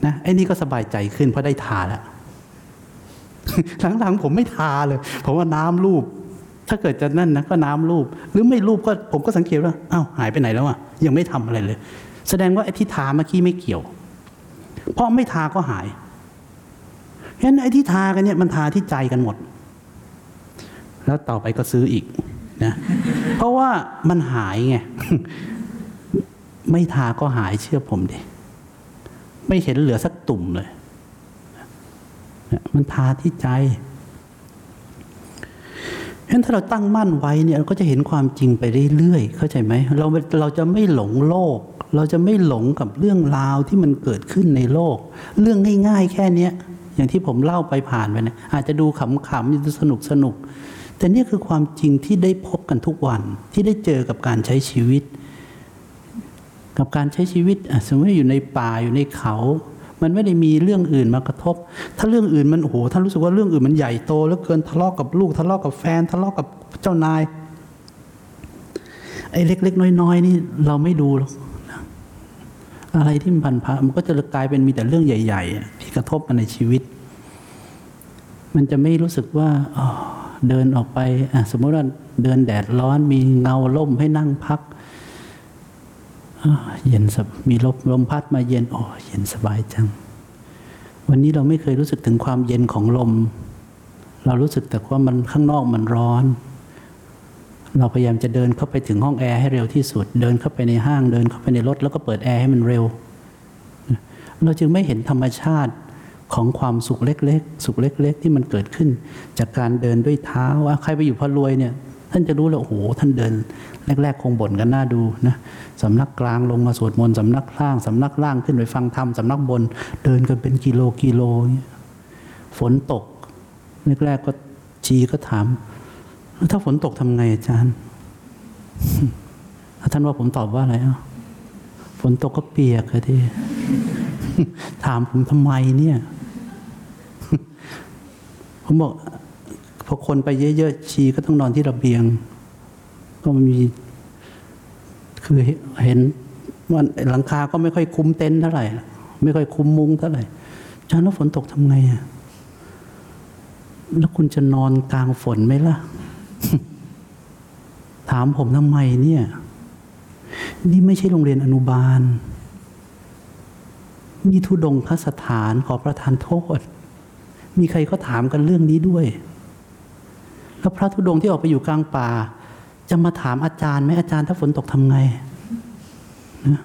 นะไอ้นี่ก็สบายใจขึ้นเพราะได้ทาแล้วหลังๆผมไม่ทาเลย ผมว่าน้ำรูป ถ้าเกิดจะนั่นนะก็น้ำรูป หรือไม่รูปก็ผมก็สังเกตว่าอ้าวหายไปไหนแล้วอะยังไม่ทำอะไรเลย แสดงว่าไอ้ที่ทาเมื่อกี้ไม่เกี่ยว เพราะไม่ทาก็หาย เพราะฉะนั้นไอ้ที่ทากันเนี่ยมันทาที่ใจกันหมด แล้วต่อไปก็ซื้ออีกนะเพราะว่ามันหายไงไม่ทาก็หายเชื่อผมดิไม่เห็นเหลือสักตุ่มเลยมันทาที่ใจเพราะฉะนั้นถ้าเราตั้งมั่นไว้เนี่ยเราก็จะเห็นความจริงไปเรื่อยๆเข้าใจไหมเราเราจะไม่หลงโลก เราจะไม่หลงกับเรื่องราวที่มันเกิดขึ้นในโลก เรื่องง่าย ๆ แค่เนี้ย อย่างที่ผมเล่าไปผ่านไปเนี่ยอาจจะดูขำๆดูสนุกสนุกๆแต่นี่คือความจริงที่ได้พบกันทุกวันที่ได้เจอกับการใช้ชีวิต กับการใช้ชีวิตสมมติอยู่ในป่าอยู่ในเขา มันไม่ได้มีเรื่องอื่นมากระทบ ถ้าเรื่องอื่นมันโอ้โหท่านรู้สึกว่าเรื่องอื่นมันใหญ่โตแล้วเกินทะเลาะกับลูกทะเลาะกับแฟนทะเลาะกับเจ้านายไอ้เล็ก ๆ น้อย ๆ นี่เราไม่ดูหรอกอะไรที่มันพันพามันก็จะกลายเป็นมีแต่เรื่องใหญ่ ๆ กระทบมาในชีวิต มันจะไม่รู้สึกว่าเดินออกไปสมมติว่าเดินแดดร้อนมีเงาล่มให้นั่งพักเย็นสบมีลมลมพัดมาเย็นโอ้เย็นสบายจัง วันนี้เราไม่เคยรู้สึกถึงความเย็นของลม เรารู้สึกแต่ว่ามันข้างนอกมันร้อน เราพยายามจะเดินเข้าไปถึงห้องแอร์ให้เร็วที่สุด เดินเข้าไปในห้างเดินเข้าไปในรถแล้วก็เปิดแอร์ให้มันเร็ว เราจึงไม่เห็นธรรมชาติ ของความสุขเล็ก ๆ สุขเล็ก ๆ ที่มันเกิดขึ้น จากการเดินด้วยเท้าว่าใครไปอยู่พะรวยเนี่ยท่านจะรู้เลยโอ้โหท่านเดิน แรก ๆ คงบ่นกันน่าดูนะสำนักกลางลงมาสวดมนต์สำนักล่างสำนักล่างขึ้นไปฟังธรรมสำนักบน เดินกันเป็นกิโลกิโลฝนตกแรกๆก็ชีก็ถามถ้าฝนตกทำไงอาจารย์ท่านว่าผมตอบว่าอะไรอะฝนตกก็เปียกอะที่ถามผมทำไมเนี่ย ผมบอกพอคนไปเยอะๆชีก็ต้องนอนที่ระเบียง ก็มีคือเห็นว่าหลังคาก็ไม่ค่อยคุ้มเต็นท์เท่าไหร่ ไม่ค่อยคุ้มมุ้งเท่าไหร่อาจารย์แล้วฝนตกทำไงอะแล้วคุณจะนอนกลางฝนไหมล่ะ ถามผมทำไมเนี่ย นี่ไม่ใช่โรงเรียนอนุบาล นี่ทุดงคสถานขอประทานโทษ มีใครเขาถามกันเรื่องนี้ด้วย แล้วพระธุดงค์ที่ออกไปอยู่กลางป่า จะมาถามอาจารย์ไหมอาจารย์ถ้าฝนตกทำไงนะ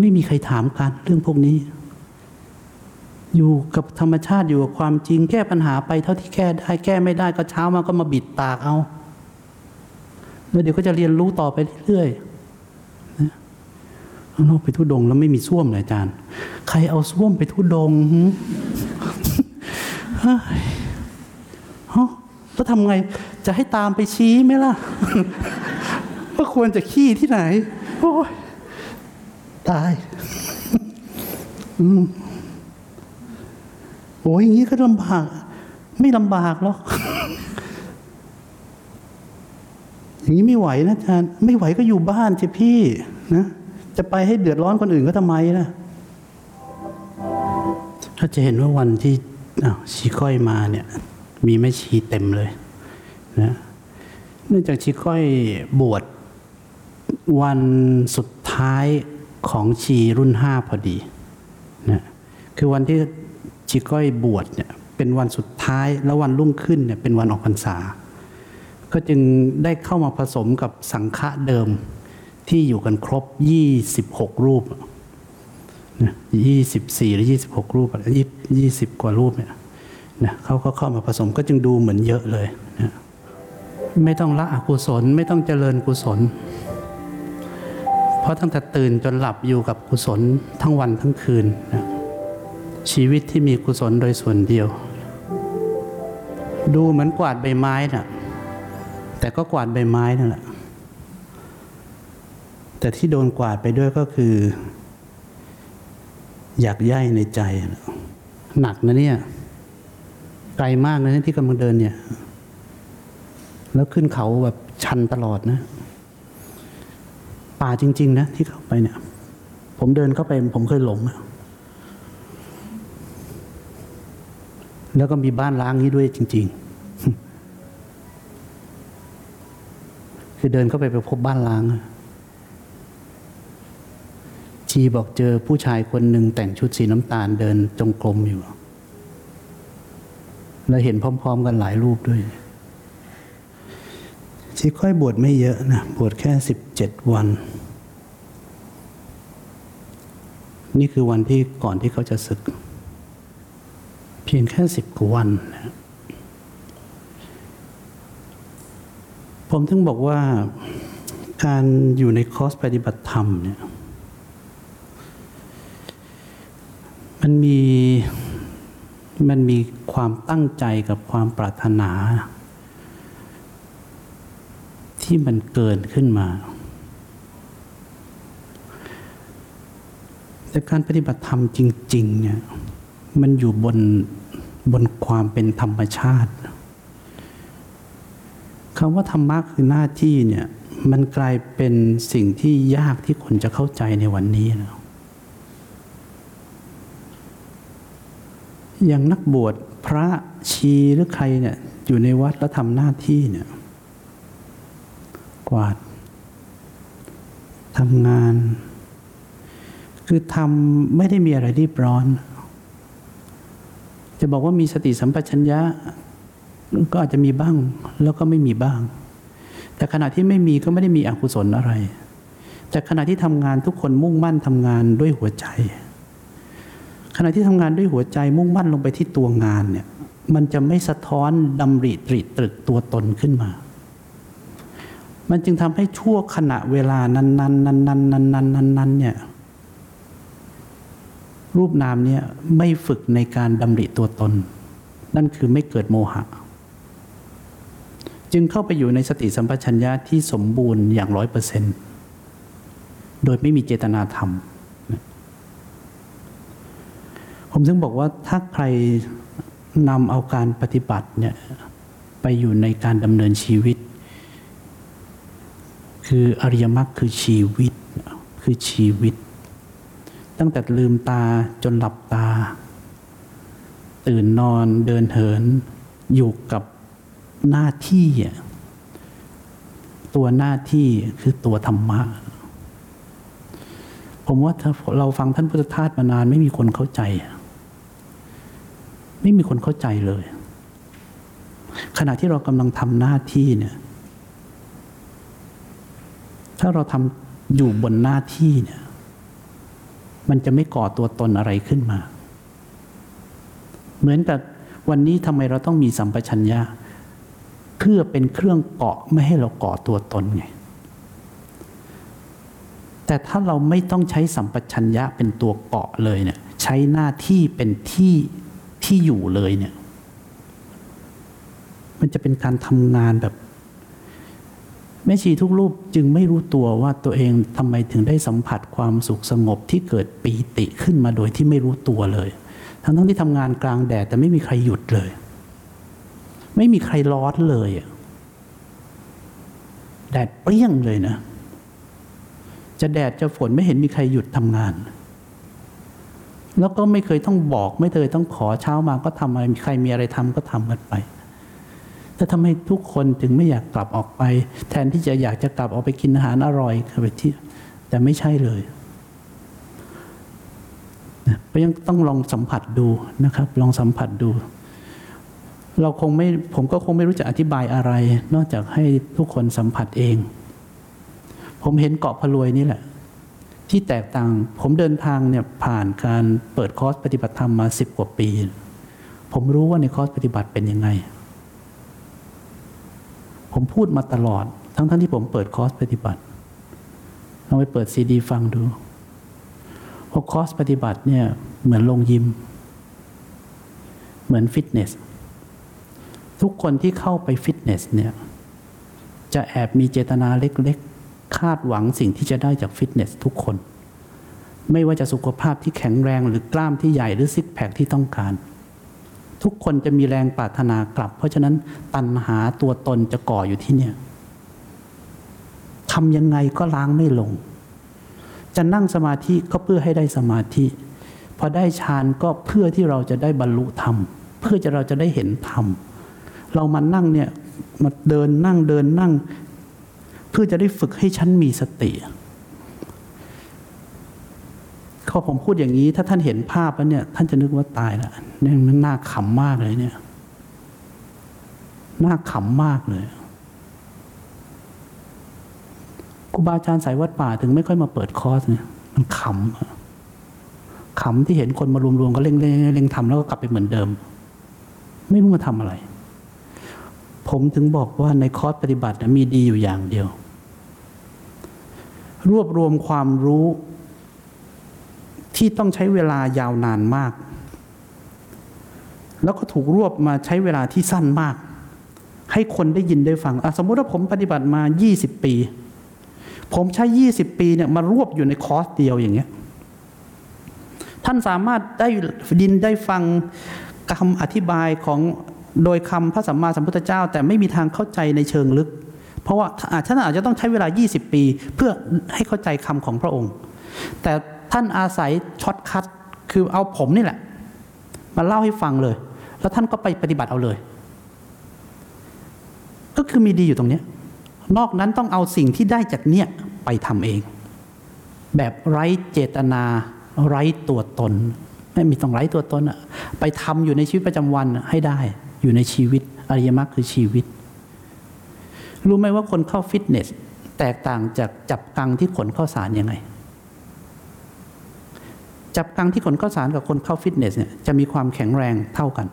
ไม่มีใครถามกันเรื่องพวกนี้ อยู่กับธรรมชาติอยู่กับความจริงแก้ปัญหาไปเท่าที่แก้ได้แก้ไม่ได้ก็เช้ามาก็มาบิดปากเอาแล้วเดี๋ยวก็จะเรียนรู้ต่อไปเรื่อยๆ เอานอกไปทุดงแล้วไม่มีส้วมเลยอาจารย์ ใครเอาส้วมไปทุดงเฮ้ยฮะแล้วทำไง จะให้ตามไปชี้ไหมล่ะว่าควรจะขี้ที่ไหน โอ้ยตายอืมโอ้ยอย่างนี้ก็ลำบาก ไม่ลำบากหรอกอย่างนี้ไม่ไหวนะอาจารย์ ไม่ไหวก็อยู่บ้านสิพี่ นะ จะไปให้เดือดร้อนคนอื่นก็ทำไมล่ะถ้าจะเห็นว่าวันที่ชีก้อยมาเนี่ย มีแม่ชีเต็มเลยนะเนื่องจากชีก้อยบวชวันสุดท้ายของชีรุ่นห้าพอดีนะคือวันที่ชีก้อยบวชเนี่ยเป็นวันสุดท้ายแล้ววันรุ่งขึ้นเนี่ยเป็นวันออกพรรษา ก็จึงได้เข้ามาผสมกับสังฆะเดิม ที่อยู่กันครบ 26 รูปยี่สิบสี่หรือยี่สิบหกรูปอะไรยี่ยี่สิบกว่ารูปเนี่ยนะเขาก็เข้ามาผสมก็จึงดูเหมือนเยอะเลยนะไม่ต้องละอกุศล ไม่ต้องเจริญกุศล เพราะตั้งแต่ตื่นจนหลับอยู่กับกุศลทั้งวันทั้งคืนนะชีวิตที่มีกุศลโดยส่วนเดียว ดูเหมือนกวาดใบไม้น่ะแต่ก็กวาดใบไม้นั่นแหละ แต่ที่โดนกวาดไปด้วยก็คือ อยากย่ายในใจ หนักนะเนี่ย ไกลมากนะที่กำลังเดินเนี่ย แล้วขึ้นเขาแบบชันตลอดนะ ป่าจริง ๆ นะ ที่เข้าไปเนี่ย ผมเดินเข้าไป ผมเคยหลงอะแล้วก็มีบ้านล้างนี้ด้วยจริง ๆ คือเดินเข้าไปไปพบบ้านล้างอะ ชีบอกเจอผู้ชายคนหนึ่งแต่งชุดสีน้ำตาลเดินจงกรมอยู่ แล้วเห็นพร้อม ๆ กันหลายรูปด้วย ชีค่อยบวชไม่เยอะนะ บวชแค่สิบเจ็ดวัน นี่คือวันที่ก่อนที่เขาจะศึก เพียงแค่สิบกว่าวันนะผมถึงบอกว่าการอยู่ในคอร์สปฏิบัติธรรมเนี่ย มันมีมันมีความตั้งใจกับความปรารถนา ที่มันเกินขึ้นมา แต่การปฏิบัติธรรมจริง ๆ เนี่ย มันอยู่บนบนความเป็นธรรมชาติคำว่าธรรมะคือหน้าที่เนี่ย มันกลายเป็นสิ่งที่ยากที่คนจะเข้าใจในวันนี้แล้ว อย่างนักบวชพระชีหรือใครเนี่ย อยู่ในวัดแล้วทำหน้าที่เนี่ย กวาดทำงาน คือทำไม่ได้มีอะไรรีบร้อน จะบอกว่ามีสติสัมปชัญญะ ก็อาจจะมีบ้างแล้วก็ไม่มีบ้าง แต่ขณะที่ไม่มีก็ไม่ได้มีอกุศลอะไร แต่ขณะที่ทำงานทุกคนมุ่งมั่นทำงานด้วยหัวใจ ขณะที่ทำงานด้วยหัวใจมุ่งมั่นลงไปที่ตัวงานเนี่ยมันจะไม่สะท้อนดำริตริตรึกตัวตนขึ้นมา มันจึงทำให้ชั่วขณะเวลานั้นๆนั้นๆนั้นๆนั้นๆเนี่ยรูปนามเนี่ยไม่ฝึกในการดำริตัวตน นั่นคือไม่เกิดโมหะ จึงเข้าไปอยู่ในสติสัมปชัญญะที่สมบูรณ์อย่างร้อยเปอร์เซนต์โดยไม่มีเจตนาธรรม ผมถึงบอกว่าถ้าใครนำเอาการปฏิบัติเนี่ยไปอยู่ในการดำเนินชีวิต คืออริยมรรคคือชีวิตคือชีวิต ตั้งแต่ลืมตาจนหลับตา ตื่นนอนเดินเหิน อยู่กับหน้าที่ ตัวหน้าที่คือตัวธรรมะ ผมว่าถ้าเราฟังท่านพุทธทาสมานานไม่มีคนเข้าใจ ไม่มีคนเข้าใจเลย ขณะที่เรากำลังทำหน้าที่เนี่ย ถ้าเราทำอยู่บนหน้าที่เนี่ย มันจะไม่ก่อตัวตนอะไรขึ้นมา เหมือนกับวันนี้ทำไมเราต้องมีสัมปชัญญะเพื่อเป็นเครื่องเกาะไม่ให้เราก่อตัวตนไง แต่ถ้าเราไม่ต้องใช้สัมปชัญญะเป็นตัวเกาะเลยเนี่ย ใช้หน้าที่เป็นที่ ที่อยู่เลยเนี่ย มันจะเป็นการทำงานแบบแม่ชีทุกรูปจึงไม่รู้ตัวว่าตัวเองทำไมถึงได้สัมผัสความสุขสงบที่เกิดปีติขึ้นมาโดยที่ไม่รู้ตัวเลย ทั้งทั้งที่ทำงานกลางแดดแต่ไม่มีใครหยุดเลย ไม่มีใครร้อนเลยแดดเปรี้ยงเลยนะ จะแดดจะฝนไม่เห็นมีใครหยุดทำงาน แล้วก็ไม่เคยต้องบอก ไม่เคยต้องขอเช้ามาก็ทำอะไรใครมีอะไรทำก็ทำกันไปแต่ทำไมทุกคนถึงไม่อยากกลับออกไป แทนที่จะอยากจะกลับออกไปกินอาหารอร่อยไปเที่ยวแต่ไม่ใช่เลยก็ยังต้องลองสัมผัสดูนะครับ ลองสัมผัสดู เราคงไม่ผมก็คงไม่รู้จะอธิบายอะไร นอกจากให้ทุกคนสัมผัสเอง ผมเห็นเกาะพะรวยนี่แหละ ที่แตกต่าง ผมเดินทางเนี่ยผ่านการเปิดคอร์สปฏิบัติธรรมมาสิบกว่าปี ผมรู้ว่าในคอร์สปฏิบัติเป็นยังไง ผมพูดมาตลอด ทั้งๆที่ผมเปิดคอร์สปฏิบัติลองไปเปิดซีดีฟังดูพอคอร์สปฏิบัติเนี่ยเหมือนลงยิม เหมือนฟิตเนส ทุกคนที่เข้าไปฟิตเนสเนี่ยจะแอบมีเจตนาเล็ก คาดหวังสิ่งที่จะได้จากฟิตเนสทุกคน ไม่ว่าจะสุขภาพที่แข็งแรงหรือกล้ามที่ใหญ่หรือซิกแพคที่ต้องการ ทุกคนจะมีแรงปรารถนากลับ เพราะฉะนั้นตัณหาตัวตนจะก่ออยู่ที่เนี่ยทำยังไงก็ล้างไม่ลง จะนั่งสมาธิก็เพื่อให้ได้สมาธิ พอได้ฌานก็เพื่อที่เราจะได้บรรลุธรรม เพื่อจะเราจะได้เห็นธรรม เรามานั่งเนี่ยมาเดินนั่งเดินนั่ง เพื่อจะได้ฝึกให้ฉันมีสติพอผมพูดอย่างนี้ ถ้าท่านเห็นภาพแล้วเนี่ย ท่านจะนึกว่าตายละเนี่ยมันน่าขำมากเลยเนี่ยน่าขำมากเลยครูบาอาจารย์สายวัดป่าถึงไม่ค่อยมาเปิดคอร์สเนี่ย มันขำขำที่เห็นคนมารวมๆก็เร่งๆเร่งทำแล้วก็กลับไปเหมือนเดิม ไม่รู้มาทำอะไร ผมถึงบอกว่าในคอร์สปฏิบัตินะมีดีอยู่อย่างเดียว รวบรวมความรู้ที่ต้องใช้เวลายาวนานมาก แล้วก็ถูกรวบมาใช้เวลาที่สั้นมาก ให้คนได้ยินได้ฟังอะสมมุติว่าผมปฏิบัติมา 20 ปี ผมใช้ 20 ปีเนี่ยมารวบอยู่ในคอร์สเดียวอย่างเงี้ย ท่านสามารถได้ดินได้ฟังคำอธิบายของ โดยคำพระสัมมาสัมพุทธเจ้า แต่ไม่มีทางเข้าใจในเชิงลึก เพราะว่าท่านอาจจะต้องใช้เวลา 20 ปี เพื่อให้เข้าใจคำของพระองค์ แต่ท่านอาศัย shortcut คือเอาผมนี่แหละ มาเล่าให้ฟังเลย แล้วท่านก็ไปปฏิบัติเอาเลย ก็คือมีดีอยู่ตรงนี้นอกนั้นต้องเอาสิ่งที่ได้จากเนี้ยไปทำเอง แบบไร้เจตนา ไร้ตัวตน ไม่มีต้องไร้ตัวตนอะไปทำอยู่ในชีวิตประจำวันให้ได้ อยู่ในชีวิต อริยมรรคคือชีวิต รู้ไหมว่าคนเข้าฟิตเนส แตกต่างจากจับกังที่ขนข้าวสารยังไง จับกังที่ขนข้าวสารกับคนเข้าฟิตเนสเนี่ยจะมีความแข็งแรงเท่ากัน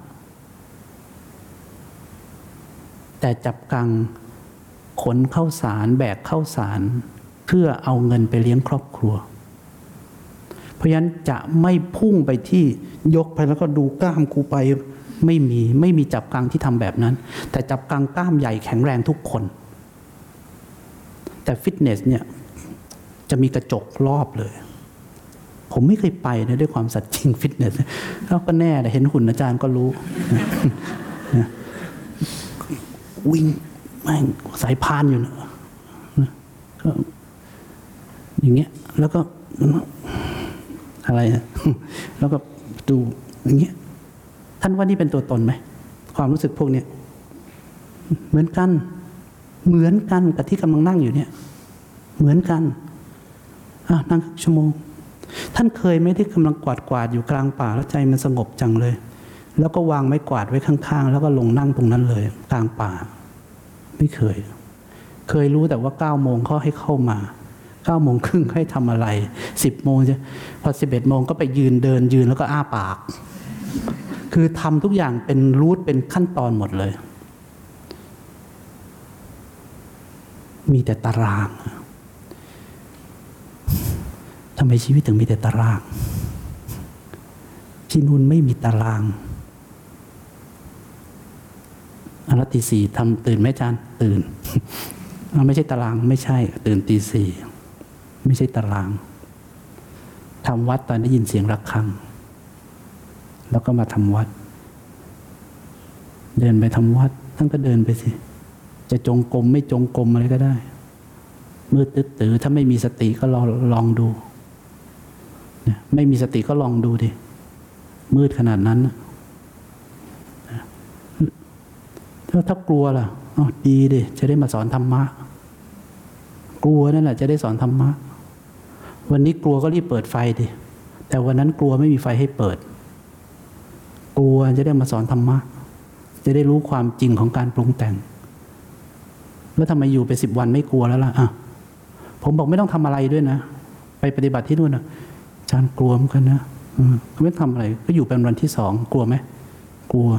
แต่จับกังขนข้าวสารแบกข้าวสารเพื่อเอาเงินไปเลี้ยงครอบครัว เพราะฉะนั้นจะไม่พุ่งไปที่ยกไปแล้วก็ดูกล้ามกูไป ไม่มีไม่มีจับกังที่ทำแบบนั้น แต่จับกังกล้ามใหญ่แข็งแรงทุกคน แต่ฟิตเนสเนี่ยจะมีกระจกรอบเลย ผมไม่เคยไปนะด้วยความสัตย์จริงฟิตเนสแล้วก็แน่แต่เห็นหุ่นอาจารย์ก็รู้วิ่งแม่งสายพานอยู่นะนะก็อย่างเงี้ย แล้วก็อะไรอะแล้วก็ดูอย่างเงี้ย ท่านว่านี่เป็นตัวตนไหมความรู้สึกพวกเนี้ยเหมือนกัน เหมือนกันกับที่กำลังนั่งอยู่เนี่ย เหมือนกันอะนั่งครึ่งชั่วโมง ท่านเคยไหมที่กำลังกวาดกวาดอยู่กลางป่าแล้วใจมันสงบจังเลย แล้วก็วางไม้กวาดไว้ข้าง ๆ แล้วก็ลงนั่งตรงนั้นเลย กลางป่า ไม่เคย เคยรู้แต่ว่าเก้าโมงเขาให้เข้ามาเก้าโมงครึ่งให้ทำอะไรสิบโมงจะพอสิบเอ็ดโมงก็ไปยืนเดินยืนแล้วก็อ้าปาก คือทำทุกอย่างเป็นรูทเป็นขั้นตอนหมดเลย มีแต่ตารางทำไมชีวิตถึงมีแต่ตาราง ที่นู่นไม่มีตารางอันละตีสี่ทำตื่นไหมจารย์ตื่นอ่าไม่ใช่ตารางไม่ใช่ ตื่นตีสี่ไม่ใช่ตารางทำวัดตอนได้ยินเสียงระฆัง แล้วก็มาทำวัด เดินไปทำวัด ท่านก็เดินไปสิ จะจงกรมไม่จงกรมอะไรก็ได้ มืดตึ๊ดตือถ้าไม่มีสติก็ลองลองดูไม่มีสติก็ลองดูดิ มืดขนาดนั้นถ้าถ้ากลัวล่ะอ๋อดีดิ จะได้มาสอนธรรมะ กลัวนั่นแหละจะได้สอนธรรมะ วันนี้กลัวก็รีบเปิดไฟดิ แต่วันนั้นกลัวไม่มีไฟให้เปิด กลัวจะได้มาสอนธรรมะ จะได้รู้ความจริงของการปรุงแต่ง แล้วทำไมอยู่ไปสิบวันไม่กลัวแล้วล่ะอะผมบอกไม่ต้องทำอะไรด้วยนะ ไปปฏิบัติที่นู่นนะอาจารย์กลัวเหมือนกันนะอืมไม่ทำอะไร ก็อยู่เป็นวันที่สองกลัวไหมกลัว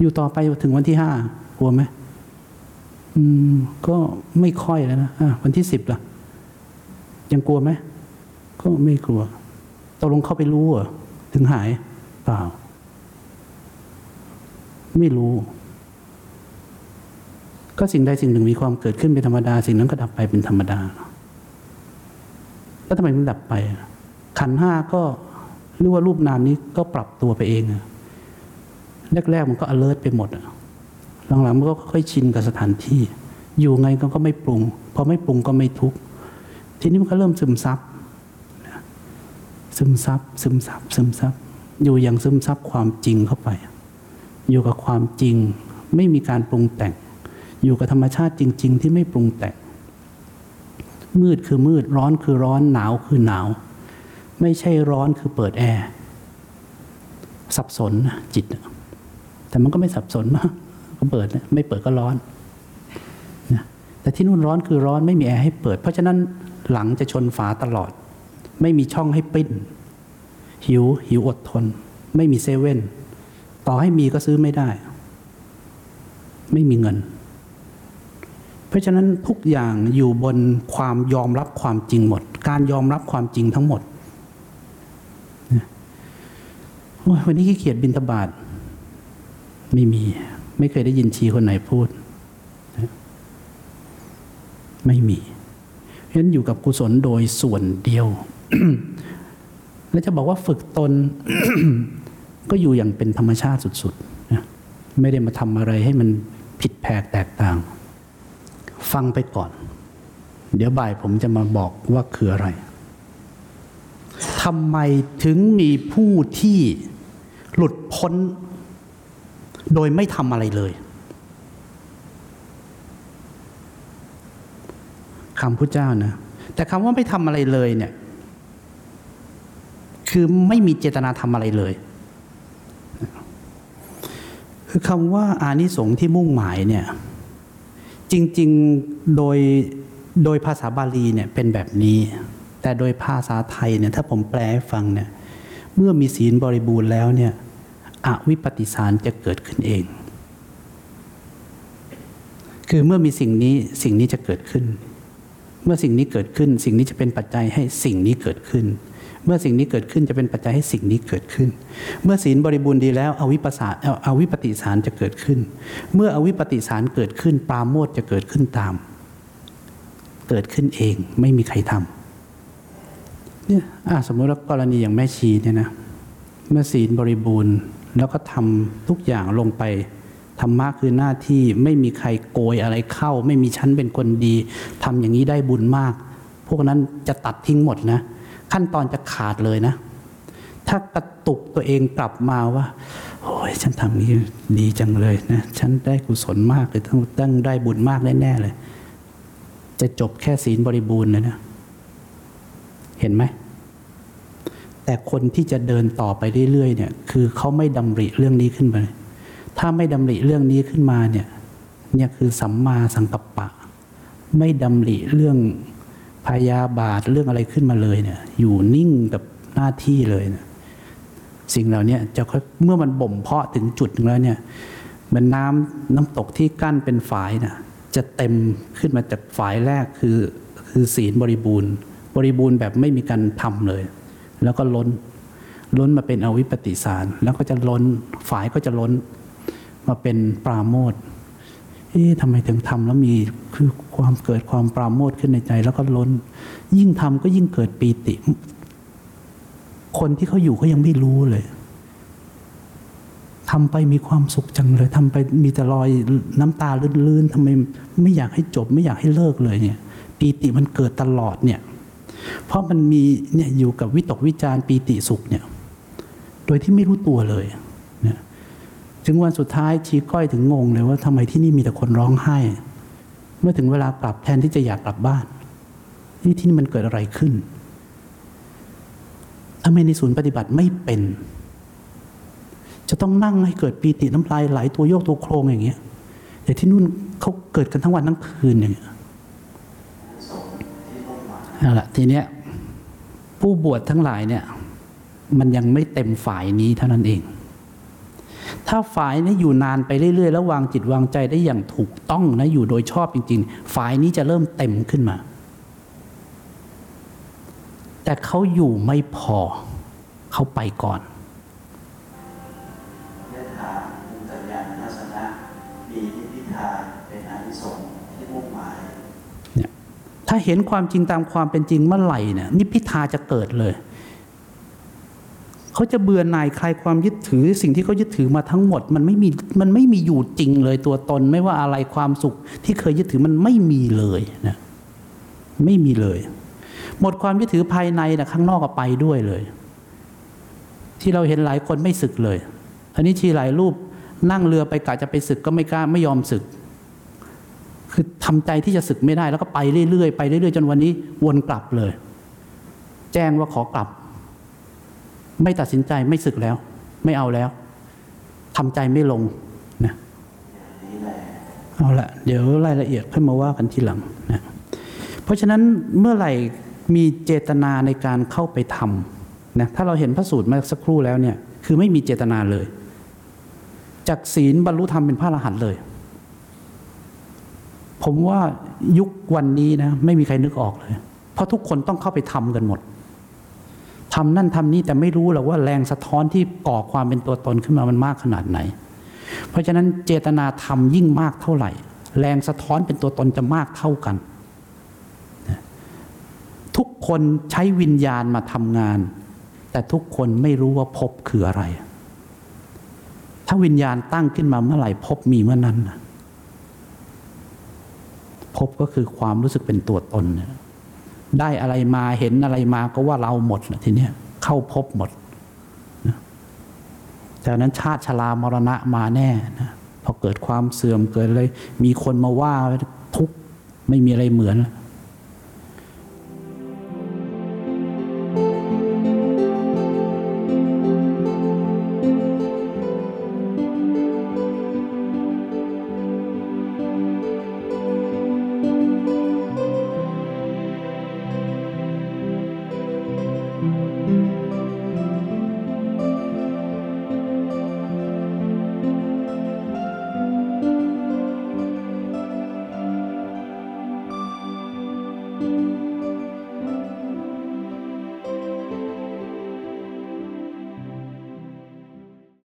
อยู่ต่อไปถึงวันที่ห้ากลัวไหมอืม ก็ไม่ค่อยแล้วนะอะวันที่สิบล่ะ ยังกลัวไหมก็ไม่กลัวตกลงเข้าไปรู้เหรอถึงหายเปล่า ไม่รู้ ก็สิ่งใดสิ่งหนึ่งมีความเกิดขึ้นเป็นธรรมดา สิ่งนั้นก็ดับไปเป็นธรรมดา แล้วทำไมมันดับไป ขันธ์ห้าก็หรือว่ารูปนามนี้ก็ปรับตัวไปเองแรกๆมันก็ alert ไปหมดหลังๆมันก็ค่อยชินกับสถานที่ อยู่ไงก็ก็ไม่ปรุง พอไม่ปรุงก็ไม่ทุกข์ทีนี้มันก็เริ่มซึมซับซึมซับซึมซับซึมซับ อยู่อย่างซึมซับความจริงเข้าไป อยู่กับความจริง ไม่มีการปรุงแต่ง อยู่กับธรรมชาติจริง ๆ ที่ไม่ปรุงแต่ง มืดคือมืดร้อนคือร้อนหนาวคือหนาว ไม่ใช่ร้อนคือเปิดแอร์สับสนจิต แต่มันก็ไม่สับสนมากก็เปิดไม่เปิดก็ร้อนนะแต่ที่นู่นร้อนคือร้อนไม่มีแอร์ให้เปิด เพราะฉะนั้นหลังจะชนฝาตลอด ไม่มีช่องให้ปิ้น หิวหิวอดทน ไม่มีเซเว่น ต่อให้มีก็ซื้อไม่ได้ ไม่มีเงิน เพราะฉะนั้นทุกอย่างอยู่บนความยอมรับความจริงหมด การยอมรับความจริงทั้งหมดวันนี้ขี้เกียจบินตบาทไม่มี ไม่เคยได้ยินชีคนไหนพูด ไม่มีเพราะฉะนั้นอยู่กับกุศลโดยส่วนเดียว แล้วจะบอกว่าฝึกตน ก็อยู่อย่างเป็นธรรมชาติสุดๆนะไม่ได้มาทำอะไรให้มันผิดแผกแตกต่าง ฟังไปก่อน เดี๋ยวบ่ายผมจะมาบอกว่าคืออะไรทำไมถึงมีผู้ที่หลุดพ้น โดยไม่ทำอะไรเลยคำพุทธเจ้านะ แต่คำว่าไม่ทำอะไรเลยเนี่ย คือไม่มีเจตนาทำอะไรเลย คือคำว่าอานิสงส์ที่มุ่งหมายเนี่ยจริงๆโดยโดยภาษาบาลีเนี่ยเป็นแบบนี้ แต่โดยภาษาไทยเนี่ยถ้าผมแปลให้ฟังเนี่ยเมื่อมีศีลบริบูรณ์แล้วเนี่ยอวิปปิสารจะเกิดขึ้นเอง คือเมื่อมีสิ่งนี้สิ่งนี้จะเกิดขึ้น เมื่อสิ่งนี้เกิดขึ้น สิ่งนี้จะเป็นปัจจัยให้สิ่งนี้เกิดขึ้น เมื่อสิ่งนี้เกิดขึ้นจะเป็นปัจจัยให้สิ่งนี้เกิดขึ้น เมื่อศีลบริบูรณ์ดีแล้วอวิปัสสาอาอวิปปิสารจะเกิดขึ้น เมื่ออวิปปิสารเกิดขึ้น ปราโมทจะเกิดขึ้นตาม เกิดขึ้นเองไม่มีใครทำเนี่ยสมมติว่ากรณีอย่างแม่ชีเนี่ยนะเมื่อศีลบริบูรณ์แล้วก็ทำทุกอย่างลงไปธรรมะคือหน้าที่ไม่มีใครโกยอะไรเข้า ไม่มีชั้นเป็นคนดีทำอย่างนี้ได้บุญมาก พวกนั้นจะตัดทิ้งหมดนะ ขั้นตอนจะขาดเลยนะ ถ้ากระตุกตัวเองกลับมาว่าโอ้ยฉันทำนี้ดีจังเลยนะ ฉันได้กุศลมากเลยต้องต้งได้บุญมากแน่ๆเลย จะจบแค่ศีลบริบูรณ์เลยนะ เห็นไหม แต่คนที่จะเดินต่อไปเรื่อยๆเนี่ย คือเขาไม่ดำริเรื่องนี้ขึ้นมาถ้าไม่ดำริเรื่องนี้ขึ้นมาเนี่ย เนี่ยคือสัมมาสังกัปปะ ไม่ดำริเรื่อง พยาบาทเรื่องอะไรขึ้นมาเลยเนี่ย อยู่นิ่งกับหน้าที่เลยเนี่ยสิ่งเหล่านี้จะค่อยเมื่อมันบ่มเพาะถึงจุดนึงแล้วเนี่ยมันน้ำน้ำตกที่กั้นเป็นฝายน่ะจะเต็มขึ้นมาจากฝายแรกคือคือศีลบริบูรณ์ บริบูรณ์แบบไม่มีการทำเลย แล้วก็ล้น ล้นมาเป็นอวิปปิสาร แล้วก็จะล้นฝายก็จะล้น มาเป็นปราโมท เอ๊ะทำไมถึงทำแล้วมีคือความเกิดความปราโมทขึ้นในใจ แล้วก็ล้น ยิ่งทำก็ยิ่งเกิดปีติ คนที่เขาอยู่เขายังไม่รู้เลยทำไปมีความสุขจังเลยทำไปมีแต่รอยน้ำตาลื่นๆทำไมไม่อยากให้จบ ไม่อยากให้เลิกเลยเนี่ย ปีติมันเกิดตลอดเนี่ย เพราะมันมีเนี่ยอยู่กับวิตกวิจารปีติสุขเนี่ย โดยที่ไม่รู้ตัวเลย ถึงวันสุดท้ายชีก้อยถึงงงเลยว่าทำไมที่นี่มีแต่คนร้องไห้ เมื่อถึงเวลากลับแทนที่จะอยากกลับบ้านนี่ที่นี่มันเกิดอะไรขึ้นทำไมในศูนย์ปฏิบัติไม่เป็น จะต้องนั่งให้เกิดปีติน้ำลายไหลตัวโยกตัวโครงอย่างเงี้ยแต่ที่นู่นเขาเกิดกันทั้งวันทั้งคืนอย่างเงี้ยนั่นแหละทีเนี้ยผู้บวชทั้งหลายเนี่ย มันยังไม่เต็มฝ่ายนี้เท่านั้นเอง ถ้าฝ่ายนี้อยู่นานไปเรื่อยๆ แล้ววางจิตวางใจได้อย่างถูกต้องนะอยู่โดยชอบจริง ๆ ฝ่ายนี้จะเริ่มเต็มขึ้นมา แต่เขาอยู่ไม่พอ เขาไปก่อนเนี่ยถ้าเห็นความจริงตามความเป็นจริงเมื่อไหร่เนี่ยนิพพิทาจะเกิดเลย เขาจะเบื่อหน่ายคลายความยึดถือ สิ่งที่เขายึดถือมาทั้งหมด มันไม่มีมันไม่มีอยู่จริงเลยตัวตน ไม่ว่าอะไรความสุขที่เคยยึดถือมันไม่มีเลยนะไม่มีเลย หมดความยึดถือภายในนะข้างนอกก็ไปด้วยเลย ที่เราเห็นหลายคนไม่ศึกเลยอันนี้ชีหลายรูปนั่งเรือไปกะจะไปศึกก็ไม่กล้าไม่ยอมศึก คือทำใจที่จะศึกไม่ได้แล้วก็ไปเรื่อยๆไปเรื่อยๆ จนวันนี้วนกลับเลย แจ้งว่าขอกลับ ไม่ตัดสินใจไม่ศึกแล้ว ไม่เอาแล้วทำใจไม่ลงนะนี้แหละเอาละเดี๋ยวรายละเอียดค่อยมาว่ากันทีหลังนะเพราะฉะนั้นเมื่อไหร่มีเจตนาในการเข้าไปทำนะถ้าเราเห็นพระสูตรมาสักครู่แล้วเนี่ยคือไม่มีเจตนาเลย จากศีลบรรลุธรรมเป็นพระอรหันต์เลย ผมว่ายุควันนี้นะไม่มีใครนึกออกเลย เพราะทุกคนต้องเข้าไปทำกันหมด ทำนั่นทำนี่แต่ไม่รู้หรอกว่าแรงสะท้อนที่ก่อความเป็นตัวตนขึ้นมามันมากขนาดไหน เพราะฉะนั้นเจตนาทำยิ่งมากเท่าไหร่ แรงสะท้อนเป็นตัวตนจะมากเท่ากัน ทุกคนใช้วิญญาณมาทำงาน แต่ทุกคนไม่รู้ว่าภพคืออะไร ถ้าวิญญาณตั้งขึ้นมาเมื่อไหร่ภพมีเมื่อนั้นนะภพก็คือความรู้สึกเป็นตัวตนเนี่ย ได้อะไรมาเห็นอะไรมาก็ว่าเราหมดนะทีเนี้ยเข้าพบหมดจากนั้นชาติชรามรณะมาแน่นะพอเกิดความเสื่อมเกิดอะไรมีคนมาว่าทุกไม่มีอะไรเหมือนแล้ว